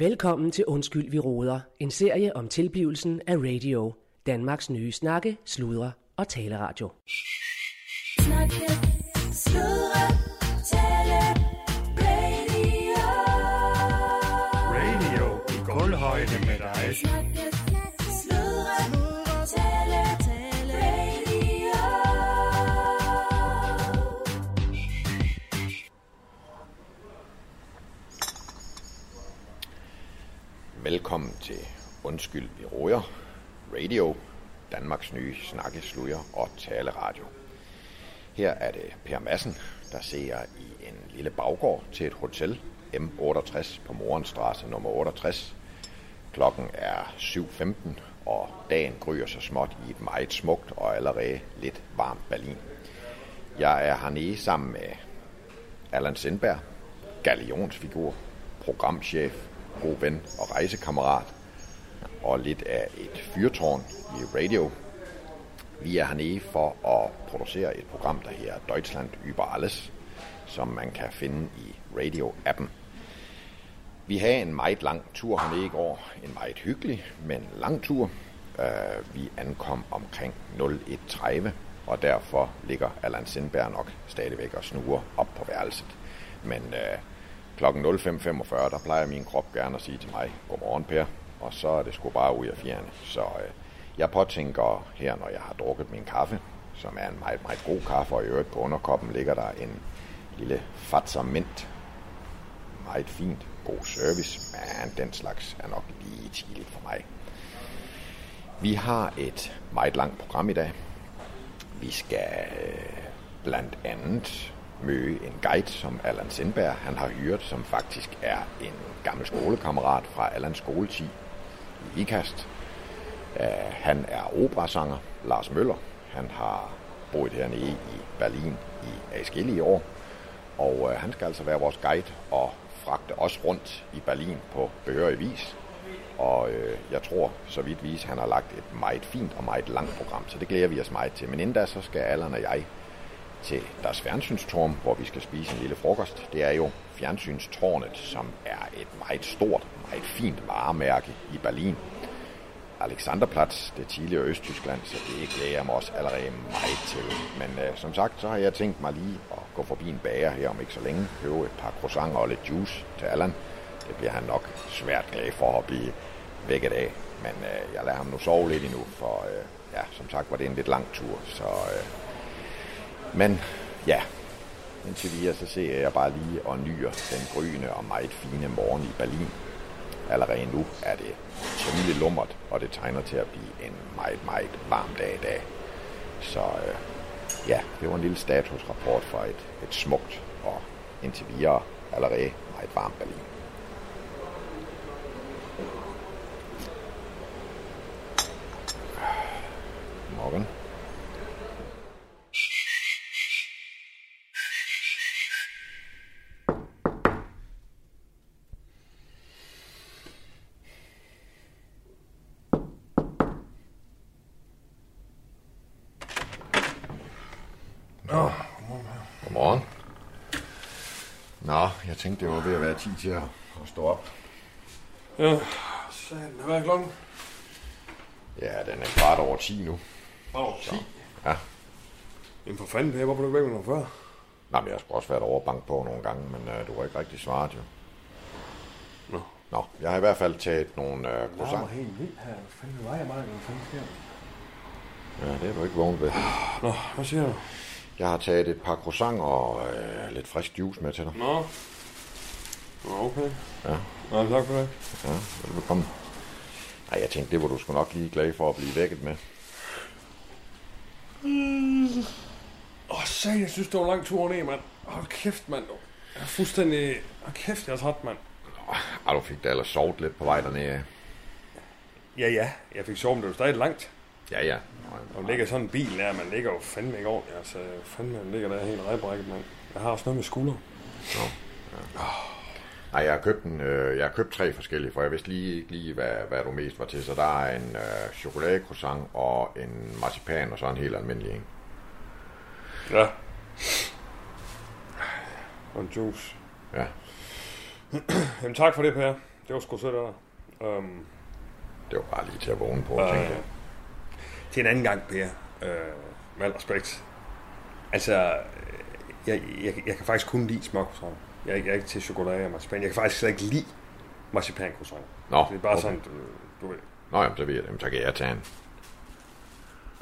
Velkommen til Undskyld, vi råder. En serie om tilblivelsen af radio. Danmarks nye snakke, sludre og taleradio. Snakke, sludre, tale, radio. Radio i gulvhøjde med dig. Snakke, Velkommen til Undskyld, vi råder. Radio, Danmarks nye snakkesludder og taleradio. Her er det Per Madsen, der ser i en lille baggård til et hotel M68 på Morenstrasse nummer 68. Klokken er 7.15, og dagen gryer så småt i et meget smukt og allerede lidt varmt Berlin. Jeg er hernede sammen med Allan Sindberg, galionsfigur, programchef, god ven og rejsekammerat, og lidt af et fyrtårn i radio. Vi er hernede for at producere et program, der hedder Deutschland über alles, som man kan finde i radio-appen. Vi havde en meget lang tur hernede i går. En meget hyggelig, men lang tur. Uh, vi ankom omkring 01.30, og derfor ligger Allan Sindberg nok stadigvæk og snuger op på værelset. Men uh, klokken 05.45, der plejer min krop gerne at sige til mig, godmorgen Per, og så er det sgu bare ud af fjerne. Så øh, jeg påtænker her, når jeg har drukket min kaffe, som er en meget, meget god kaffe, og i øvrigt på underkoppen ligger der en lille fatser mint. Meget fint, god service, men den slags er nok lige tidligt for mig. Vi har et meget langt program i dag. Vi skal øh, blandt andet møde en guide, som Allan Sindberg han har hyret, som faktisk er en gammel skolekammerat fra Allans skoletid i IKAST. Uh, han er operasanger, Lars Møller. Han har boet hernede i Berlin i adskillige år. Og uh, han skal altså være vores guide og fragte os rundt i Berlin på behørig vis. Og øh, jeg tror, så vidt vis, han har lagt et meget fint og meget langt program, så det glæder vi os meget til. Men inden da, så skal Allan og jeg til deres fjernsynstårn, hvor vi skal spise en lille frokost. Det er jo fjernsynstårnet, som er et meget stort, meget fint varemærke i Berlin. Alexanderplatz, det tidligere Østtyskland, så det glæder jeg mig også allerede meget til. Men øh, som sagt, så har jeg tænkt mig lige at gå forbi en bager her om ikke så længe, købe et par croissanter og lidt juice til Allan. Det bliver han nok svært glad for at blive vækket af. Men øh, jeg lader ham nu sove lidt endnu, for øh, ja, som sagt var det en lidt lang tur. Så, øh, men ja, indtil videre så ser jeg bare lige og nyer den gryende og meget fine morgen i Berlin. Allerede nu er det temmelig lummert, og det tegner til at blive en meget, meget varm dag i dag. Så øh, ja, det var en lille statusrapport fra et, et smukt og indtil videre allerede meget varmt Berlin. Morgen. Tænkte, det var ved at være tid til at, at stå op. Ja, satan, hvad er klokken? Ja, den er kvart over 10 nu. Åh, 10. Ja. Jamen for fanden, Per, hvorfor er du ikke væk med noget før? Nå, men jeg har også været over bank på nogle gange, men uh, du har ikke rigtig svaret jo. Nå. Nå, jeg har i hvert fald taget nogle Larmer croissant. helt vildt her. Hvad fanden var jeg meget? Hvad fanden sker? Ja, det er du ikke vågnet ved. Nå, hvad siger du? Jeg har taget et par croissant og uh, lidt frisk juice med til dig. Nå. Nå, okay. Ja, Nå, tak for det. ja, velbekomme. Nej, jeg tænkte, det var du sgu nok lige glad for at blive vækket med. Åh, oh, satan, jeg synes, det var en lang tur ned, mand. Hold kæft, mand. Jeg er fuldstændig... Hold kæft, jeg er træt, mand. Ej, du fik da ellers sovet lidt på vej dernede. Ja, ja. Jeg fik sovet, men det var stadig langt. Ja, ja. Der ligger sådan en bil der, man ligger jo fandme ikke ordentligt. Altså, fandme, man ligger der helt rejbrækket, mand. Jeg har også noget med skulder. Nej, jeg har købt en, øh, jeg har købt tre forskellige, for jeg vidste lige ikke lige, hvad, hvad du mest var til. Så der er en øh, chokoladecroissant og en marcipan og så en helt almindelig en. Ja. Og en juice. Ja. Jamen tak for det, Per. Det var sgu sødt af dig. Øhm, Det var bare lige til at vågne på, Øh, tænkte jeg. til en anden gang, Per. Øh, med al respekt. Altså, øh, jeg, jeg, jeg kan faktisk kun lide småkroissanter. Jeg, er ikke- jeg er ikke til chokolade og marcipan. Jeg kan faktisk slet ikke lide marcipankroissanter. Nå, Det er bare okay. sådan, du, du ved. Nå, jamen, så ved jeg det. Så kan jeg tage en.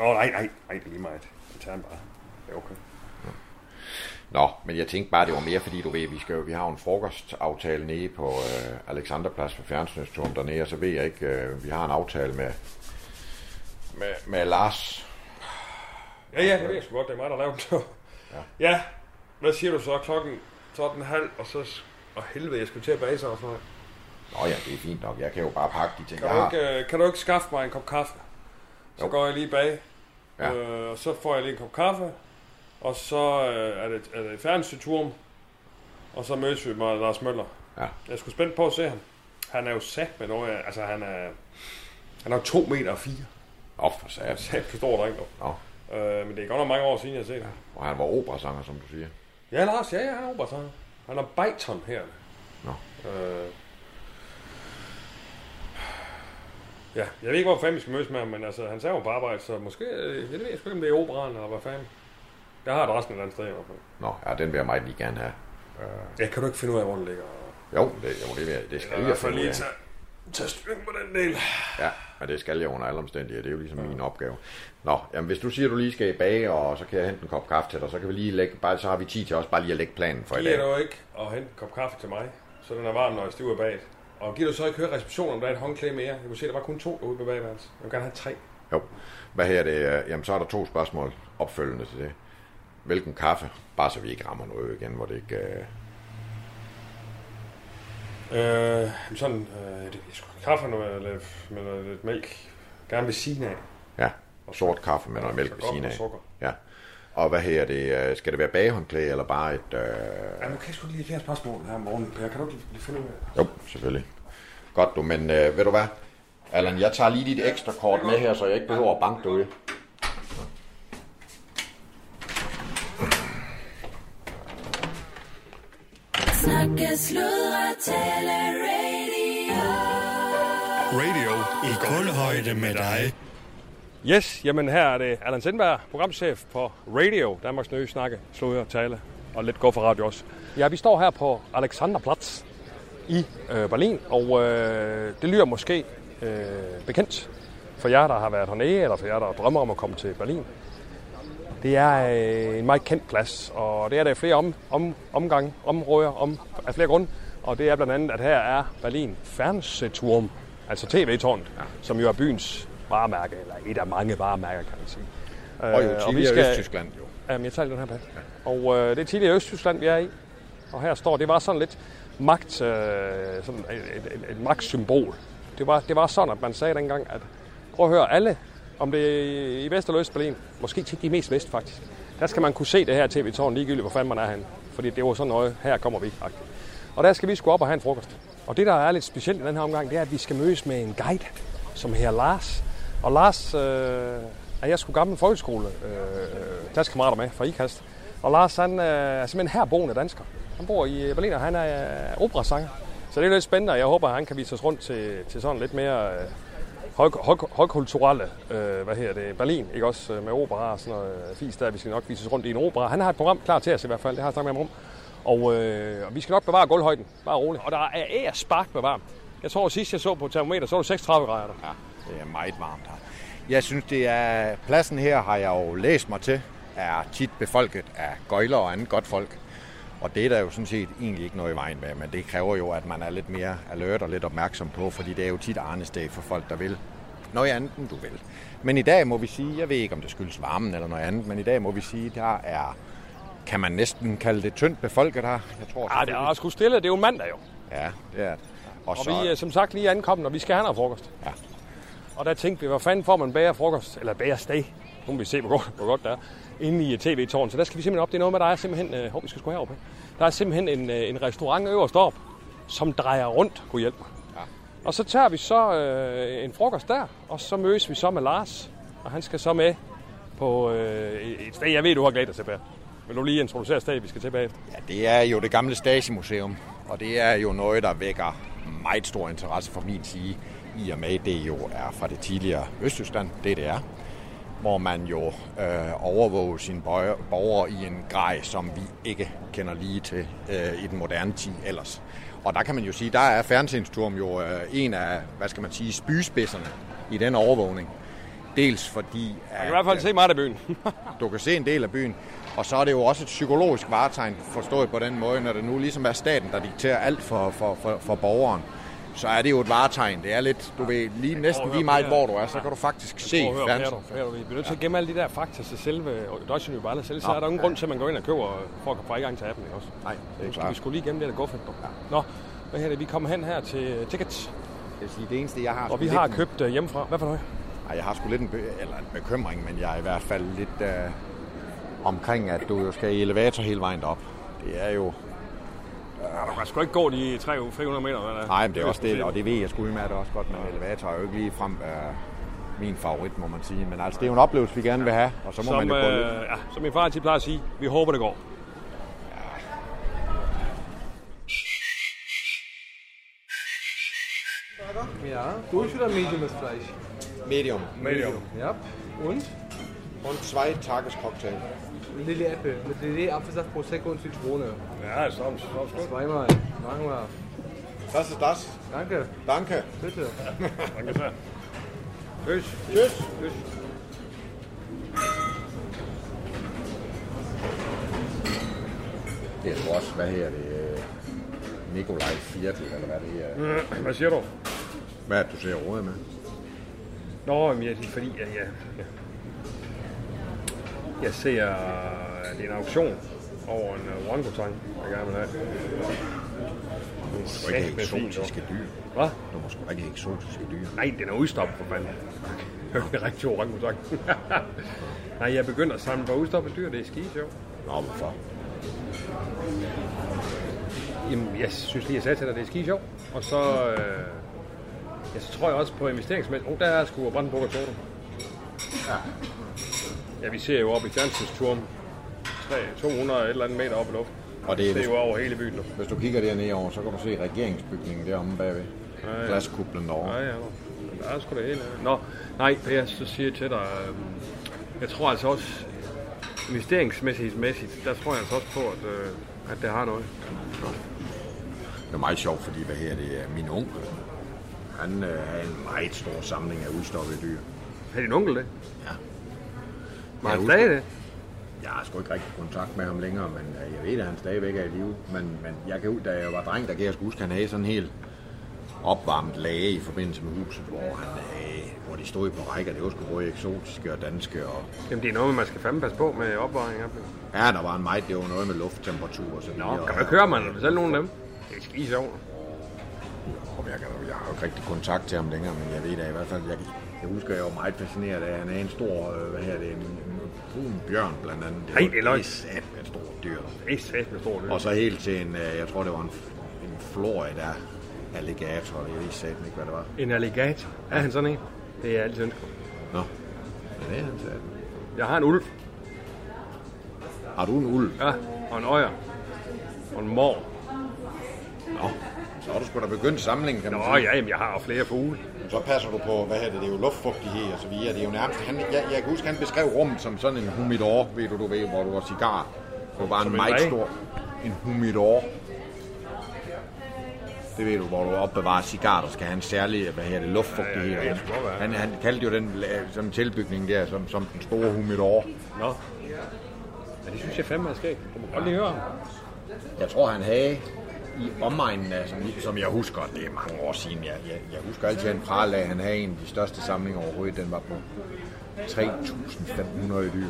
Åh, oh, nej, nej, nej, det er lige meget. Jeg tager den bare. Det er okay. Nå, men jeg tænkte bare, det var mere, fordi du ved, vi, skal jo, vi har jo en frokostaftale nede på øh, Alexanderplads ved Fjernsynsturm dernede, og så ved jeg ikke, øh, vi har en aftale med, med, med Lars. Ja, ja, det ved jeg sgu godt. Det er mig, der lavede den. ja. ja, hvad siger du så? Klokken 12.30, og så... Og helvede, jeg skulle til at bage sig noget. Nå ja, det er fint nok. Jeg kan jo bare pakke de ting, Kan jeg du, har. ikke, øh, kan du ikke skaffe mig en kop kaffe? Så Jo. går jeg lige bag, Ja. øh, og så får jeg lige en kop kaffe, og så øh, er det, er det fjernsynsturm, og så mødes vi med Lars Møller. Ja. Jeg er sgu spændt på at se ham. Han er jo sat med noget, af- altså han er, han er jo 2 meter og 4. Åh, for er sat. sat på stor dreng nu. Nå, Øh, men det er godt nok mange år siden, jeg har set ham. og han var operasanger, som du siger. Ja, Lars, ja, ja, han er operasanger. Han er Beiton her. Nå. Øh, ja, jeg ved ikke, hvor fanden vi skal mødes med ham, men altså, han er jo på arbejde, så måske, øh, jeg ved sgu ikke, om det er operaen, eller hvad fanden. Jeg har adressen et eller andet sted i hvert fald. Nå, ja, den vil jeg meget lige gerne have. Ja, kan du ikke finde ud af, hvor den ligger? Jo, det, jo, det, vil jeg, det skal i jeg hvert fald lige tage, tage styring på den del. Ja, men det skal jeg under alle omstændigheder. Det er jo ligesom min opgave. Nå, jamen hvis du siger, at du lige skal i bage, og så kan jeg hente en kop kaffe til dig, så kan vi lige lægge, bare, så har vi tid til også bare lige at lægge planen for i Giver dag. du ikke at hente en kop kaffe til mig, så den er varm, når jeg stiver bag. Og giver du så ikke høre receptionen, om der er et håndklæde mere? Jeg kunne se, at der var kun to derude på bagværelset. Jeg vil gerne have tre. Jo. Hvad her det? Jamen så er der to spørgsmål opfølgende til det. Hvilken kaffe? Bare så vi ikke rammer noget igen, hvor det ikke... Øh... Øh, sådan, øh, det sgu kaffe med, med, med noget lidt mælk. Gerne ved siden af. Ja, sort kaffe med noget mælk ved siden af. sukker. Ja. Og hvad her det? øh, Skal det være bagehåndklæde, eller bare et... Øh... Ja, nu kan jeg sgu lige flere spørgsmål her om morgenen, Per. Kan du ikke lige finde ud af Jo, selvfølgelig. Godt du, men øh, ved du hvad? Allan, jeg tager lige dit ekstra kort med her, så jeg ikke behøver at banke derude. Snakke, sludre, tale, i guldhøjde med dig. Yes, jamen her er det Allan Sindberg, programchef på Radio, Danmarks nye snakke, sludre, tale og lidt gå for radio også. Ja, vi står her på Alexanderplatz i øh, Berlin, og øh, det lyder måske øh, bekendt for jer, der har været hernede, eller for jer, der drømmer om at komme til Berlin. Det er øh, en meget kendt plads, og det er der i flere om, om, omgange, områder, om, af flere grunde. Og det er blandt andet, at her er Berlin Fernsehturm, altså tv-tårnet, ja. som jo er byens varemærke, eller et af mange varemærker, kan man sige. Og jo Øh, tidligere vi skal- Østtyskland, jo. Jamen, jeg tager den her på. Og øh, det er tidligere Østtyskland, vi er i. Og her står, det var sådan lidt magt, øh, sådan et, et, et, et magtsymbol. Det var, det var sådan, at man sagde dengang, at prøv at høre, alle, om det er i Vest eller Østberlin, måske til de mest vest faktisk, der skal man kunne se det her tv-tårn ligegyldigt, hvor fanden man er henne. Fordi det var sådan noget, her kommer vi. -agtigt. Og der skal vi sgu op og have en frokost. Og det, der er lidt specielt i den her omgang, det er, at vi skal mødes med en guide, som her Lars. Og Lars øh, er jeg sgu gammel folkeskole øh, klassekammerater med fra IKAST. Og Lars han øh, er simpelthen herboende dansker. Han bor i Berlin, og han er øh, operasanger. Så det er lidt spændende, og jeg håber, at han kan vise os rundt til, til sådan lidt mere øh, høj, høj, højkulturelle, øh, hvad her det, Berlin, ikke også øh, med opera og sådan noget øh, fis der. Vi skal nok vise os rundt i en opera. Han har et program klar til os i hvert fald, det har jeg snakket med ham om. Og, øh, og vi skal nok bevare gulvhøjden, bare roligt. Og der er ære spark med varmt. Jeg tror, at sidst jeg så på termometer, så var det 36 grader. der. Ja, det er meget varmt her. Jeg synes, det er... Pladsen her har jeg jo læst mig til, er tit befolket af gøjler og andet godt folk. Og det er der jo sådan set egentlig ikke noget i vejen med, men det kræver jo, at man er lidt mere alert og lidt opmærksom på, fordi det er jo tit arnesdag for folk, der vil noget andet, end du vil. Men i dag må vi sige, jeg ved ikke, om det skyldes varmen eller noget andet, men i dag må vi sige, der er, kan man næsten kalde det tyndt befolket her. Jeg tror, Ja, det er sgu stille. Det er jo mandag jo. Ja, det er det. Og, Og så, vi er som sagt lige ankommet, og vi skal have noget frokost. Ja. Og der tænkte vi, hvad fanden får man bager frokost, eller bager steg, nu må vi se, hvor godt, hvor godt det er, inde i tv-tårnet. Så der skal vi simpelthen op. Det er noget med, der er simpelthen, øh, vi skal sgu heroppe. Der er simpelthen en, øh, en restaurant øverst op, som drejer rundt, kunne hjælpe mig. Ja. Og så tager vi så øh, en frokost der, og så mødes vi så med Lars, og han skal så med på øh, et sted, jeg ved, du har glædet dig til, Per. Vil du lige introducere stedet, vi skal tilbage efter? Ja, det er jo det gamle Stasi-museum, og det er jo noget, der vækker meget stor interesse fra min side, i og med det jo er fra det tidligere Østtyskland, DDR, hvor man jo øh, overvåger sine borgere i en grad, som vi ikke kender lige til øh, i den moderne tid ellers. Og der kan man jo sige, der er Fernsindsturm jo øh, en af, hvad skal man sige, spyspidserne i den overvågning. Dels fordi, at, Jeg kan i hvert fald se meget af byen. du kan se en del af byen. Og så er det jo også et psykologisk varetegn, forstået på den måde, når det nu ligesom er staten, der dikterer alt for, for, for, for borgeren. Så er det jo et varetegn. Det er lidt, du ved, lige næsten lige meget, hvor du er, så kan du faktisk se du, vi bliver nødt til at gemme alle de der fakta til selve Deutsche New Balance. Ellers så er der ingen grund til, at man går ind og køber for at få i gang til appen. Ikke også? Nej, det er klart. vi skulle lige gemme det der guffet. Nå, hvad her det? Vi kommer hen her til Tickets, Jeg vil sige, det eneste, jeg har... og vi har købt uh, hjemmefra. Hvad for noget? Ej, jeg har sgu lidt en, eller en bekymring, men jeg er i hvert fald lidt øh, omkring, at du jo skal i elevator hele vejen op. Det er jo... Du kan sgu ikke gå de 300 meter. Hvad der. Nej, men det er også det, og det ved jeg sgu udmærket også godt, men elevator er jo ikke lige frem øh, min favorit, må man sige. Men altså, det er jo en oplevelse, vi gerne vil have, og så må man Som, jo gå lidt. øh, ja, som min far altid plejer at sige, vi håber, det går. Ja, durch oder medium das Fleisch? Medium. Medium. Ja. Und? Und zwei Tagescocktail. Lille Apple mit Lillet, Apfelsaft, Prosecco und Zitrone. Ja, så er det godt. Zweimal. Machen wir. Das ist das. Danke, Danke. bitte. Danke så. Tschüss. Tschüss. Tschüss. Det er også, hvad her det øh, Nikolaj Viertel, eller hvad det er. Hvad siger du? Hvad er det, du ser rådet med? Nå, men det er fordi, at jeg, jeg, jeg ser, at det er en auktion over en uh, orangutang, jeg gerne vil have. Du må sgu ikke have eksotiske dyr. Hvad? Du må sgu ikke have eksotiske dyr. Nej, den er udstoppet for fanden. Det er rigtig orangutang. Nej, jeg begynder at samle på udstoppet dyr, det er skide sjovt. Nå, hvorfor? Jamen, jeg synes lige, jeg sagde til dig, det er skide sjovt. Og så, øh, så tror jeg også på investeringsmæssigt. Oh, der er sgu og Toto. Ja. Ja, vi ser jo op i Fjernsynsturm. 200 et eller andet meter op i luften. Og det er, Det er jo over hele byen nu. hvis du kigger dernede over, så kan du se regeringsbygningen deromme bagved. Ja, ja. Glaskublen derovre. Ja. Men der er sgu det hele. Nå, nej, det jeg så siger til dig, øhm, jeg tror altså også, investeringsmæssigt, mæssigt, der tror jeg altså også på, at, øh, at det har noget. Det er meget sjovt, fordi hvad her det er min onkel. Han øh, har en meget stor samling af udstoppede dyr. Har din onkel det? Ja. Var Jeg han stadig det? Jeg har sgu ikke rigtig kontakt med ham længere, men øh, jeg ved, at han stadigvæk er i live. Men, men jeg kan ud, da jeg var dreng, der kan jeg huske, han havde sådan en helt opvarmet lage i forbindelse med huset, hvor, han, havde, hvor de stod på rækker. Det var sgu både eksotiske og danske. Og, Jamen, det er noget, man skal fandme passe på med dem. ja, der var en meget, det var noget med lufttemperatur og så videre. Nå, kan man køre, man selv nogen af dem? Det er skide sjovt. Jeg, kan, jeg har jo ikke rigtig kontakt til ham længere, men jeg ved da i hvert fald, jeg, jeg husker, jeg var meget fascineret af, han er en stor, øh, hvad her det, en brun bjørn blandt andet. Ej, det er løgn. satme et stort dyr. Det er stort. Og så helt til en, øh, jeg tror det var en, en Florida alligator, jeg ved satme ikke, hvad det var. En alligator. Er han sådan en? Det er jeg altid ønsket. Nå, ja, det er han satme. Jeg har en ulv. Har du en ulv? Ja, og en øjer. Og en mor. Nå, så har du sgu da begyndt samlingen, kan man Nå sige. ja, jamen, jeg har flere fugle. Så passer du på, hvad hedder det, det er jo luftfugtighed og så videre. Det er jo nærmest, han, jeg, jeg kan huske, han beskrev rummet som sådan en humidor, ved du, du ved, hvor du har cigar. Det var bare en en meget stor, en humidor. Det ved du, hvor du opbevarer cigar, der skal have en særlig, hvad hedder det, luftfugtighed. Ja, ja, ja, skal han, han kaldte jo den en tilbygning der, som, som den store humidor. Nå. Ja, det synes jeg fandme er skægt. Du må godt lige høre ham. Jeg tror, han havde i omegnen af, som, som jeg husker, det er mange år siden, jeg, jeg, jeg husker altid, at han pralede, han havde en af de største samlinger overhovedet, den var på 3.500 dyr.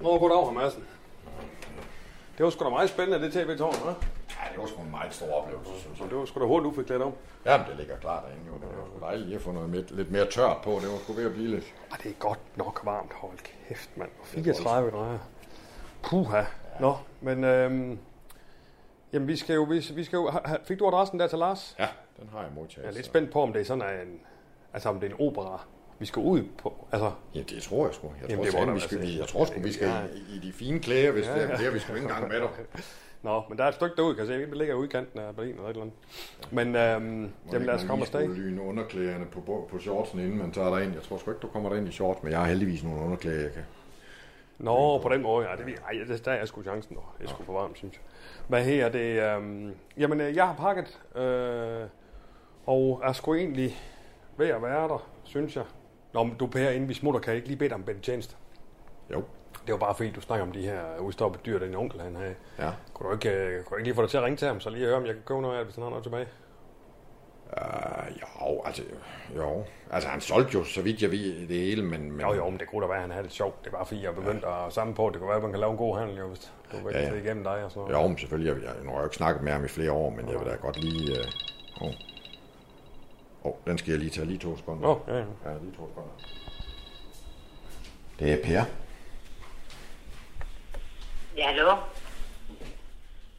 Nå, goddag, Madsen. Det var sgu da meget spændende, det tv-tårn, hva'? Ja, det var sgu en meget stor oplevelse, synes Så jeg. det var sgu da hurtigt, du fik klædt om. Jamen, det ligger klart derinde jo. Det var sgu dejligt lige at få noget lidt, lidt mere tørt på. Det var sgu ved at blive lidt. Ah, det er godt nok varmt. Hold kæft, mand. 34 grader. Puha. Nå, men øhm, Jamen, vi skal jo... Vi, vi skal jo fik du adressen der til Lars? Ja, den har jeg modtaget. Jeg er lidt spændt på, om det er sådan en... Altså, om det er en opera, vi skal ud på. Altså, Ja, det tror jeg sgu. Jeg Jamen, tror, det vi skal, jeg tror sgu, vi skal i, i de fine klæder, hvis ja, det er. Det er vi sgu ikke engang med dig. Nå, men der er et stykke derud, kan jeg se. Det ligger i udkanten af Berlin eller et eller andet. Men øhm, jamen, lad os komme afsted. lyne underklæderne på, på, shortsen, inden man tager dig ind. Jeg tror sgu ikke, du kommer derind i shorts, men jeg har heldigvis nogle underklæder, jeg kan. Nå, på den måde, ja. Det, ej, det, der er sgu chancen. Nå. Det er sgu for varmt, synes jeg. Hvad her det? Øhm, jamen, øh, jeg har pakket, øh, og er sgu egentlig ved at være der, synes jeg. Nå, men du Per, inden vi smutter, kan jeg ikke lige bede dig om en tjeneste? Jo. Det var bare fordi, du snakker om de her udstoppede dyr, den onkel han havde. Ja. Kunne du, ikke, øh, kunne du ikke lige få dig til at ringe til ham, så lige høre, om jeg kan købe noget af det, hvis han har noget tilbage? Uh, jo, altså, jo. Altså, han solgte jo, så vidt jeg ved, det hele, men... men Jo, jo, men det kunne da være, at han havde det sjovt. Det var fordi, jeg begyndte at samle på, det kunne være, at man kan lave en god handel, jo, hvis du vil Ja, ja, ja. ja. igennem dig og sådan noget. Jo, men selvfølgelig. Jeg, jeg, nu har jeg jo ikke snakket med ham i flere år, men jeg vil da godt lige... Uh, oh. Oh, den skal jeg lige tage lige to sekunder. Nå, ja, ja. Ja, lige to sekunder. Det er Per. Ja, hallo?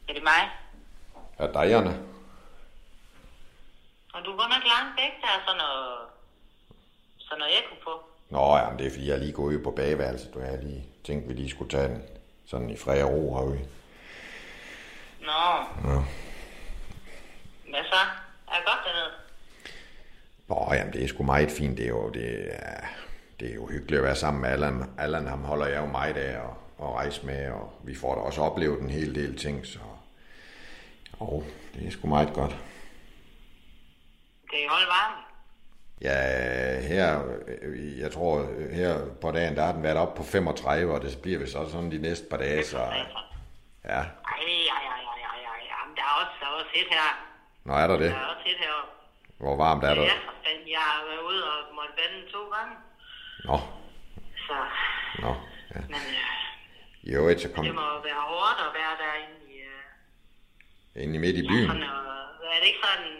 Er det mig? Er dig, Janne? Og du godt nok langt væk, der er sådan noget... Sådan noget ekko på. Nå, ja, men det er fordi, jeg er lige gået på bageværelset, og jeg har lige tænkt, vi lige skulle tage den sådan i fred og ro herude. Nå. Ja. Hvad så? Er det godt dernede? Nå, jamen, det er sgu meget fint. Det er jo, det er, det er jo hyggeligt at være sammen med Allan. Allan, ham holder jeg jo meget af og, og rejse med, og vi får da også oplevet en hel del ting, så... Jo, det er sgu meget godt. Kan I holde varmen? Ja, her, jeg tror, her på dagen, der har den været op på 35, og det bliver vist også sådan de næste par dage, så... Ja, Ej, ej, ej, ej, ej, ej. Jamen, der er også, der er også et her. nå er der det. Der er også et heroppe. Hvor varmt er der? Ja. Jeg har været ude og måtte vande to gange. Nå, Så, nå, ja. men øh, I øvrigt, så kom det må jo være hårdt at være derinde i... Øh, ind i midt i byen. sådan, øh, er det ikke sådan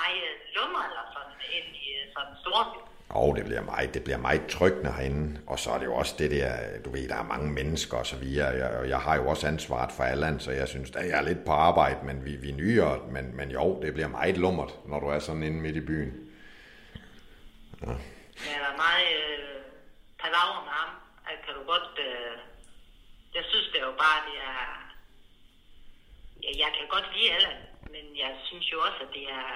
meget lummer eller sådan ind i øh, sådan en stor by? Og det bliver meget, det bliver meget tryggende herinde. Og så er det jo også det der, du ved, der er mange mennesker og så videre. Jeg, og jeg har jo også ansvaret for Allan, så jeg synes, at jeg er lidt på arbejde, men vi, vi nyere. Men, men jo, det bliver meget lummert, når du er sådan inde midt i byen. Men er der meget øh, palaver med ham? Altså, kan du godt... Øh, jeg synes det er jo bare, det er... Ja, jeg kan godt lide Allan, men jeg synes jo også, at det er,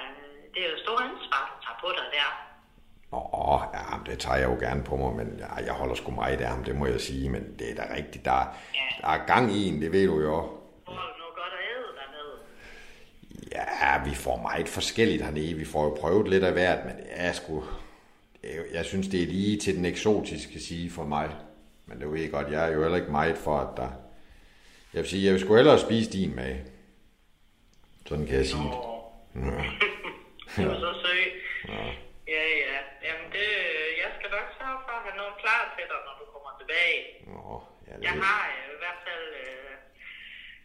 det er jo et stort ansvar, du tager på dig der. Åh, ja, men det tager jeg jo gerne på mig, men ja, jeg holder sgu meget af ham, det må jeg sige. Men det er da rigtigt, der, der er gang i en, det ved du jo. Får du noget godt at æde dernede? Ja, vi får meget forskelligt hernede. Vi får jo prøvet lidt af hvert, men er sgu... Jeg synes, det er lige til den eksotiske sige for mig. Men det ved jeg godt, jeg er jo heller ikke meget for, at der... Jeg vil sige, jeg vil sgu hellere spise din med. Sådan kan jeg sige det. Er jo så søg. Ja, ja. Jamen, det, jeg skal nok sørge for at have noget klar til dig, når du kommer tilbage. Nå, ja, det Jeg har øh, i hvert fald... Øh,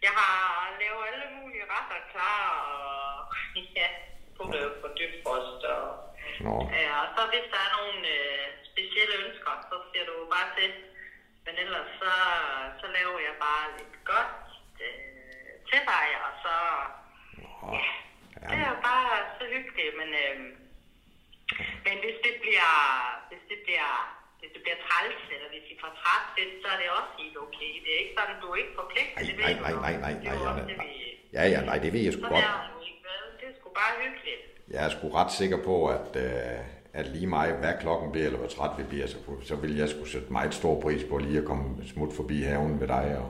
jeg har lavet alle mulige retter klar, og ja, puttet på dybfrost. Og, Nå. ja, og så hvis der er nogle øh, specielle ønsker, så siger du bare til. Men ellers så, så laver jeg bare lidt godt øh, til dig, og så... Ja, det er bare så hyggeligt, men... Øh, men hvis det bliver, hvis det bliver, hvis det bliver træls, eller hvis I får træt til, så er det også helt okay. Det er ikke sådan, du er ikke forpligtet. Nej, det nej, nej, nej, nej, Det nej, nej, det, vi... Ja, ja, nej, det ved jeg sgu Sådan godt. er det ikke? Det er sgu bare hyggeligt. Jeg er sgu ret sikker på, at, øh, at lige mig, hvad klokken bliver, eller hvor træt vi bliver, så, så vil jeg skulle sætte meget stor pris på lige at komme smut forbi haven ved dig. Og,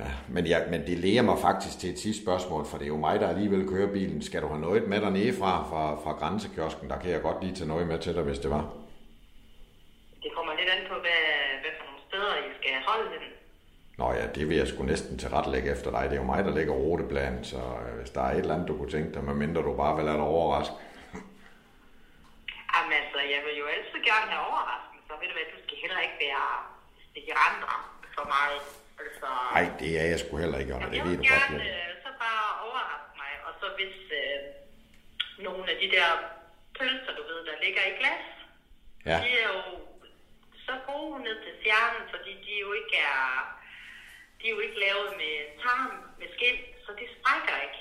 ja, men, jeg, men det læger mig faktisk til et sidste spørgsmål, for det er jo mig, der alligevel kører bilen. Skal du have noget med dernede fra, fra, fra grænsekiosken? Der kan jeg godt lige tage noget med til dig, hvis det var. Det an på, hvad, hvad for nogle steder I skal holde den. Nå ja, det vil jeg sgu næsten tilrettelægge efter dig. Det er jo mig, der lægger ruteplanen, så øh, hvis der er et eller andet, du kunne tænke dig, medmindre du bare vil lade dig overraske. Jamen altså, jeg vil jo altid gerne have overraskelser. Så ved du hvad, du skal heller ikke være stikke andre for mig. Altså, Nej, det er jeg sgu heller ikke. Jamen, Det jeg ved vil du godt. gerne Jonna. øh, så bare overraske mig. Og så hvis øh, nogle af de der pølser, du ved, der ligger i glas, Ja. de er jo så gode ned til stjernen, fordi de jo ikke er... de er jo ikke lavet med tarm, med skind, så de sprækker ikke.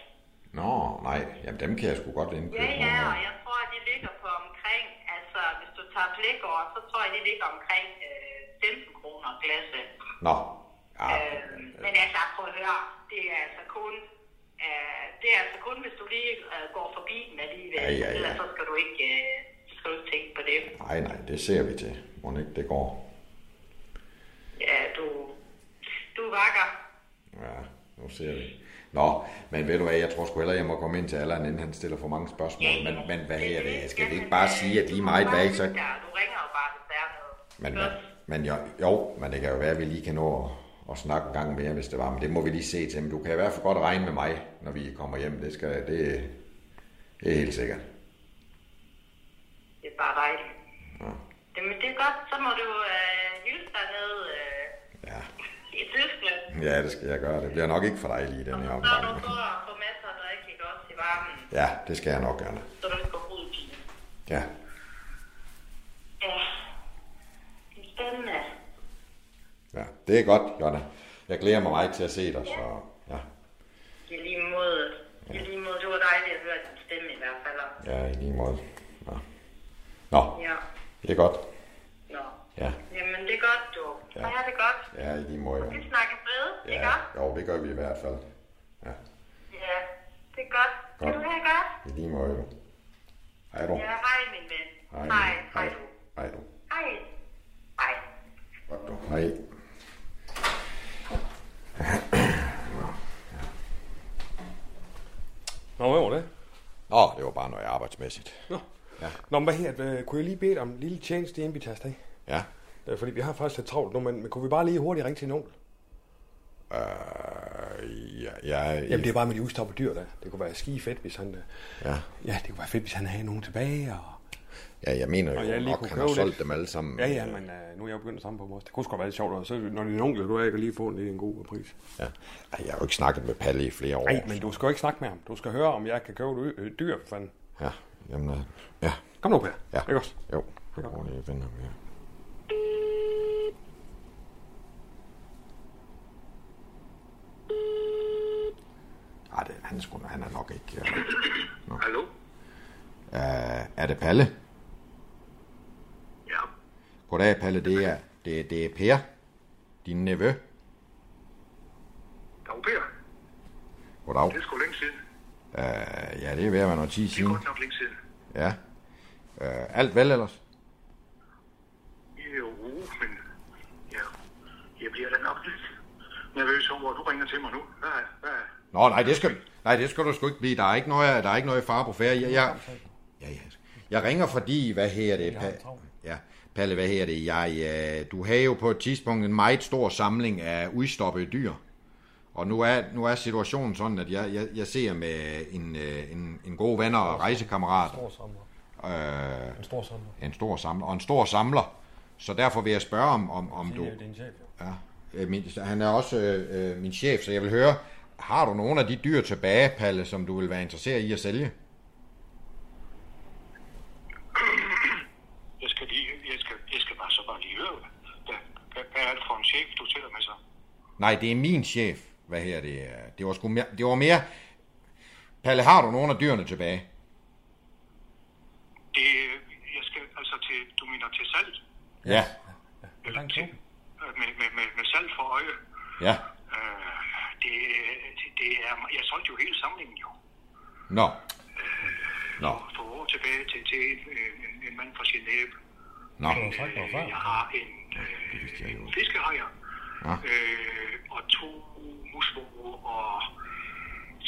Nå, nej. Jamen, dem kan jeg sgu godt indkøbe. Ja, ja, og jeg tror, at de ligger på omkring, altså hvis du tager blikår, så tror jeg, de ligger omkring øh, 15 kroner glasset. Nå. Ja, Øh, men altså, prøv at høre, det er altså kun, øh, det er altså kun, hvis du lige øh, går forbi den alligevel. Ja, ja, ja. Ellers så skal du ikke, øh, skal du tænke på det. nej, nej, det ser vi til. Må ikke det går. Ja, du, du er vakker. Ja, nu ser vi. Nå, men ved du hvad, jeg tror sgu hellere, jeg må komme ind til Allan, inden han stiller for mange spørgsmål. Men, men hvad er det? Skal vi ikke bare sige, at lige meget hvad, så... Ja, du ringer jo bare, hvis der er noget. Men, men, men jo, jo, men det kan jo være, at vi lige kan nå at, at snakke en gang mere, hvis det var. Men det må vi lige se til. Men du kan i hvert fald godt regne med mig, når vi kommer hjem. Det, skal, det, det er helt sikkert. Det bare dejligt. Ja. Det, men det er godt, så må du øh, hilse dig ned øh, Ja. i Tyskland. ja, det skal jeg gøre. Det bliver nok ikke for dig lige den her Så er omgang. du på at få masser af drik, ikke også, i varmen, Ja, det skal jeg nok gerne. så du ikke går ud i Ja, Ja. Det spændende. ja. Det er godt, Jonna. Jeg glæder mig meget til at se dig, så ja. I lige måde. I lige måde. Det var dejligt at høre din stemme i hvert fald. Ja, i lige måde. Ja. Nå, Ja. det er godt. Nå. Ja, Jamen, det er godt, du. Så Ja. er det godt. ja i lige måde. Vi Jo. snakkes ved, ikke Ja, også? jo, det gør vi i hvert fald. Ja, Ja. Det er godt. Kan Godt. du have godt? i lige måde. Hej du. Ja, hej, min ven. Hej. Hej, hej du. Hej du. Hej. Hej. Godt du. Hej. Nå, hvad var det? Nå, det var bare noget arbejdsmæssigt. Nå. Nå, men hvad her? Øh, Kunne jeg lige bede om en lille tjeneste, inden vi tager afsted? Ja. Øh, Fordi vi har faktisk lidt travlt nu, men, men kunne vi bare lige hurtigt ringe til en onkel? Øh, ja, ja, Jamen, det er bare med de udstoppede dyr, der. Det kunne være skide fedt, hvis han... øh, ja. Ja, det kunne være fedt, hvis han havde nogen tilbage, og... ja, jeg mener Og jo jeg nok, han har solgt lidt. dem alle sammen. Ja, ja, men øh, nu er jeg jo begyndt at samle på dem også. Det kunne sgu være lidt sjovt, og så når det er en onkel, du er, kan lige få en, en god pris. Ja. Ej, jeg har jo ikke snakket med Palle i flere år. Nej, men du skal jo ikke snakke med ham. Du skal høre, om jeg kan købe et øh, dyr, for fanden. Ja, jamen, øh, ja. Kom nu, Per. Ja. Ikke også? Jo, jeg må lige finde ham her. Ej, det, han, er sgu, han er nok ikke... Ja. Hallo? Uh, er det Palle? Ja. Goddag, Palle. Det er, det, det er Per, din nevø. Dag, Per. Goddag. Det er sgu længe siden. Uh, ja, det er ved at være noget tid Det er godt nok længe siden. Ja. Uh, alt vel ellers? Jo, men ja, jeg bliver da nok lidt nervøs over, du ringer til mig nu. Hvad, hvad, Nå, nej, det skal, nej, det skal du sgu ikke blive. Der er ikke noget, der er ikke noget fare på færre. Jeg, jeg, ja, ja. jeg ringer fordi, hvad her det? Pa, ja, Palle, hvad her det? Jeg, øh, du har jo på et tidspunkt en meget stor samling af udstoppede dyr. Og nu er, nu er situationen sådan, at jeg, jeg, jeg ser med en, øh, en, en god ven og rejsekammerat, Stor samler. øh, En stor samler. en stor samler, og en stor samler. Så derfor vil jeg spørge om, om, om du... Det er din chef, jo. Ja, øh, min, han er også øh, øh, min chef, så jeg vil høre, har du nogle af de dyr tilbage, Palle, som du vil være interesseret i at sælge? jeg skal lige, jeg skal, jeg skal bare så bare lige høre, hvad, hvad, hvad er det for en chef, du tæller med så? Nej, det er min chef. Hvad her det er? Det var sgu mere, det var mere... Palle, har du nogle af dyrene tilbage? Det, jeg skal altså til, du mener til salg? Ja. Eller til, øh, med, med, med, med salg for øje? Ja. Øh, det, det, er, jeg solgte jo hele samlingen jo. Nå. Nå. For år tilbage til, til en, en, en mand fra Genève. Nå. Øh, jeg har en, øh, en fiskehajer, Ja. øh, og to musvåger, og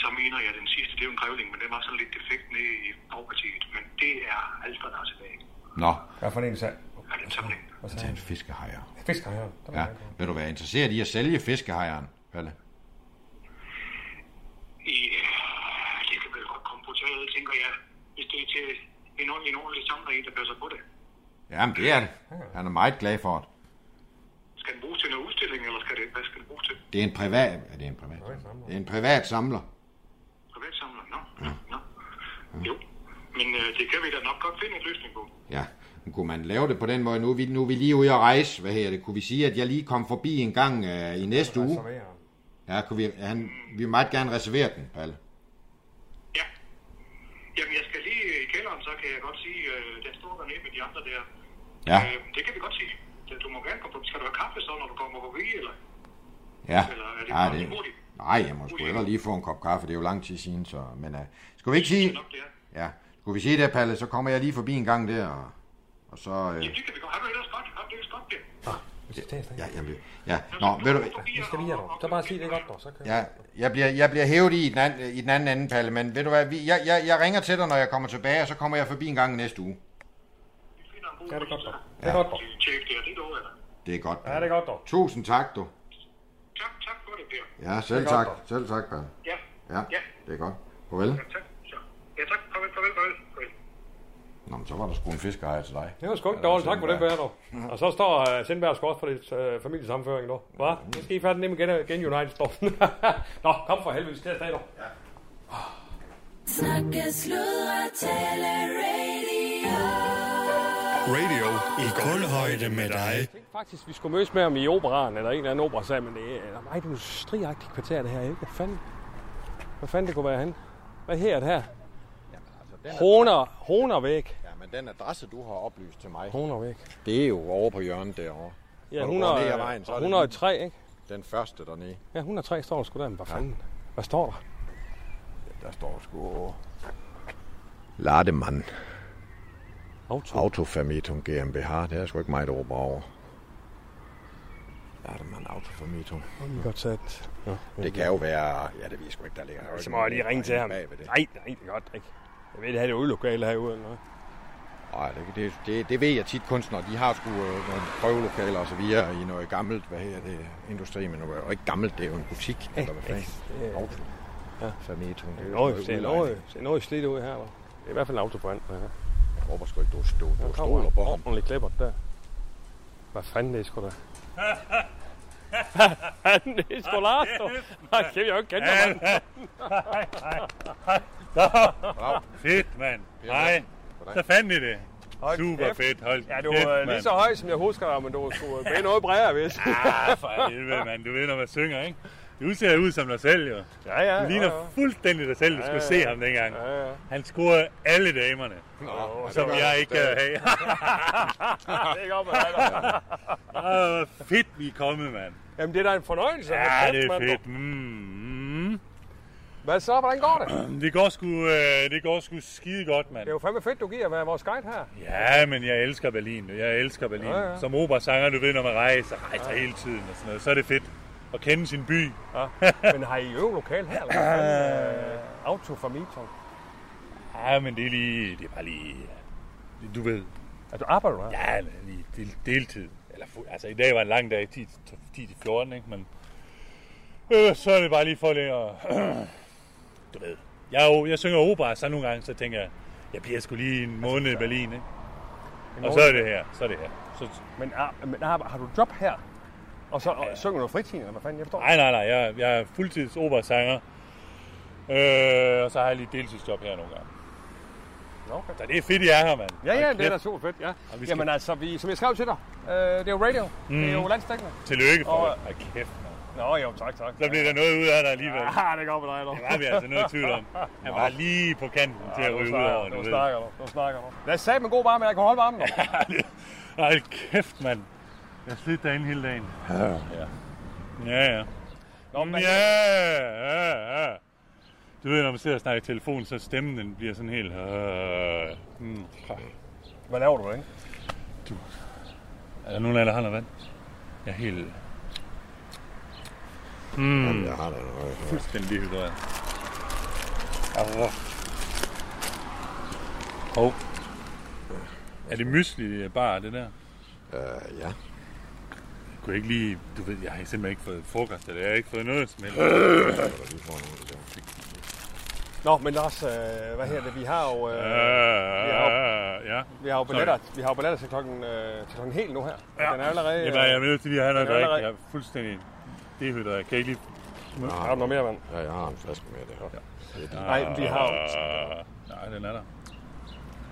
så mener jeg, den sidste, det er jo en grævling, men den var sådan lidt defekt nede i bagpartiet. Men det er alt, hvad der er tilbage Nå. Hvad for en sag? af den samling. Hvad Det er en fiskehajer. Fisker her. Ja. Vil du være interesseret i at sælge fiskehajeren, Palle? I, øh, det kan vel godt komme på taget, tænker jeg, hvis det er til en, ord- en ordentlig samler, en, der passer på det. Jamen, det er det. Han er meget glad for det. Skal den bruges til noget udstilling, eller skal det, hvad skal det bruges til? Det er en privat... Er det en privat? Det er en privat samler. Privatsamler? Nå, nå, nå. Jo, men øh, det kan vi da nok godt finde en løsning på. Ja, men kunne man lave det på den måde? Nu er vi, nu er vi lige ude at rejse, hvad her det? Kunne vi sige, at jeg lige kom forbi en gang øh, i næste uge? Ja, kunne vi, han, vi vil meget gerne reservere den, Palle. Ja. Jamen, jeg skal lige i kælderen, så kan jeg godt sige, øh, den står dernede med de andre der. Ja. Øh, det kan vi godt sige. Du må gerne komme på. Skal du have kaffe så, når du kommer forbi, eller? Ja, Eller er det ja det, hurtigt? nej, jeg må sgu hellere lige få en kop kaffe. Det er jo lang tid siden, så... Men uh, skulle vi ikke sige... Nok det er. Ja, skulle vi sige det, Palle, så kommer jeg lige forbi en gang der, og, og så... Uh, Jamen, det kan vi godt. Har du ellers godt? Har du ellers godt det? ja, jamen, ja, nå, ved du... Vi skal lige her, dog. Så bare sig det godt, dog. Så kan Ja, jeg bliver, jeg bliver hævet i den, anden, i den anden ende, Palle, men ved du hvad, vi, jeg, jeg, jeg ringer til dig, når jeg kommer tilbage, og så kommer jeg forbi en gang næste uge. Vi finder en god Ja, det er godt, dog. Det er godt, dog. det. Det er godt. Ja, det er godt, dog. Tusind tak, du. Tak, tak for det, Per. Ja, selv Det er godt, tak. Selv tak, Palle. Ja, Ja, Ja. det er godt. Farvel. ja, tak. Så. Ja, tak. Farvel, farvel, farvel. Nå, men så var der sgu en fiskerej til dig. Det var sgu ikke dårligt. Tak for det, Bær, dog. Og så står uh, Sindberg også for lidt uh, familiesammenføring, dog. Hvad? Nu skal I færdig nem igen, igen United, står. Nå, kom for helvede, vi skal afsted, dog. Snakke, sludre, tale, radio. Radio i kulhøjde med dig. Jeg tænkte faktisk, vi skulle mødes med ham i operaren, eller en eller anden operasal, men det er meget industriagtigt kvarter, det her, ikke? Hvad fanden? Hvad fanden det kunne være han? Hvad her det her? Jamen, altså, den, Honer, honer væk. ja, men den adresse, du har oplyst til mig, Honer væk. det er jo over på hjørnet derovre. Ja, Når du går 100, ned ad vejen, så er det 103, ikke? Den første dernede, Ja, 103 står der sgu der, men hvad fanden? Hvad står der? der står sgu... Lademann. Auto. Autovermietung GmbH. Det er sgu ikke mig, der råber over. Autovermietung. Det er godt sat. Ja, Det kan jo være... Ja, det ved jeg sgu ikke, der ligger. Så må jeg lige ringe til ham. Det. Nej, nej, det er godt ikke. Jeg ved, det her er udlokale herude eller noget. Nej, det, det, det, det ved jeg tit kunstnere. De har sgu øh, nogle prøvelokaler og så videre i noget gammelt, hvad her det, industri, men det er jo ikke gammelt, det er jo en butik, eller hvad fanden. det er- Auto. Ja. Vermietung. Det er Noget, det er noget noget, det er noget slidt ud her. Dog. Det er i hvert fald en autobrand. Ja. Håber sgu ikke, du, du, du stoler på ham. ordentligt klippert der. Hvad fanden det er sgu da? Fanden, det er sgu Lars, du. Nej, kan jeg jo ikke kende dig, mand. Fedt, mand. Hej. Så fandt I det. Hold Super kæft. fedt. Hold Ja, du kæft, er lige så høj, som jeg husker dig, men du er sgu øh, noget bredere, hvis. Ah, for helvede, mand. Du ved, når man synger, ikke? Du ser ud som dig selv, jo. Ja, ja. Du ligner ja, ja. fuldstændig dig selv. Du skulle se ham dengang. Ja, ja. Han scorede alle damerne, som jeg ikke kan have. Det er godt med dig, fedt, vi er kommet, mand. Jamen, det er da en fornøjelse. Ja, det er fedt. Mm. Hvad så? Hvordan går det? Det går sgu, øh, det går sgu skide godt, mand. Det er jo fandme fedt, du giver med vores guide her. Ja, men jeg elsker Berlin. Jeg elsker Berlin. Ja, Ja, ja. ja. Som operasanger, du ved, når man rejser, rejser ja. hele tiden og sådan noget, så er det fedt at kende sin by. Ja. Men har I øvet lokal her? Eller? Øh, Auto Miton. Ja, men det er lige, det er bare lige, du ved, Er du arbejder du her? ja, lige del, deltid. Eller, altså, i dag var en lang dag, 10-14, ikke? Men øh, så er det bare lige for lige at, du ved, jeg, jo, jeg synger opera, så nogle gange, så tænker jeg, jeg bliver sgu lige en måned i Berlin, ikke? Og så er det her, så er det her. Så, Men, er, men er, har du job her? Og så og, synger du fritid, eller hvad fanden? Jeg forstår. Nej, nej, nej. Jeg, jeg er fuldtids operasanger. Øh, og så har jeg lige deltidsjob her nogle gange. Okay. Så det er fedt, I er her, mand. Ja, ja, det er da super fedt, ja. Skal- Jamen altså, vi, som jeg skrev til dig, øh, det er jo radio. Mm. Det er jo Mhm. landstækkende. Tillykke for Og- det. Hold kæft, mand. Nå, jo, tak, tak. Så bliver der noget ud af dig alligevel. Ja, det går med dig, dog. Det var vi altså noget tvivl om. Han var lige på kanten til at ryge ud over, nu snakker du, nu snakker du. Lad os sige med god varme, jeg kan holde varmen, dog. Hold kæft, mand. Jeg har slidt derinde hele dagen. Ja, ja. Ja, ja. Nå, men, Ja, ja. Du ved, når man sidder og snakker i telefon, så stemmen den bliver sådan helt... Øh, mm. hvad laver du, ikke? Er der nogen af jer, der har noget vand? Jeg er helt... Mm, Jamen, jeg har da noget. fuldstændig dehydreret. Au. Hov. Er det mysli bare det der? Øh, ja. Kunne jeg ikke lige... Du ved, jeg har simpelthen ikke fået frokost, eller jeg har ikke fået noget som helst. Der der. Nå, men Lars, øh, hvad her det? Vi har jo, øh, Øh, har ja. vi har jo billetter, vi har jo billetter til klokken, øh, til klokken helt nu her. Ja. Den er allerede... Jamen, jeg er nødt til lige at have noget den er drik. Jeg er fuldstændig dehydreret. Kan jeg ikke lige... har du noget mere, mand? Ja, jeg har en flaske med det. Ja. Nej, vi har jo... Nej, den er der.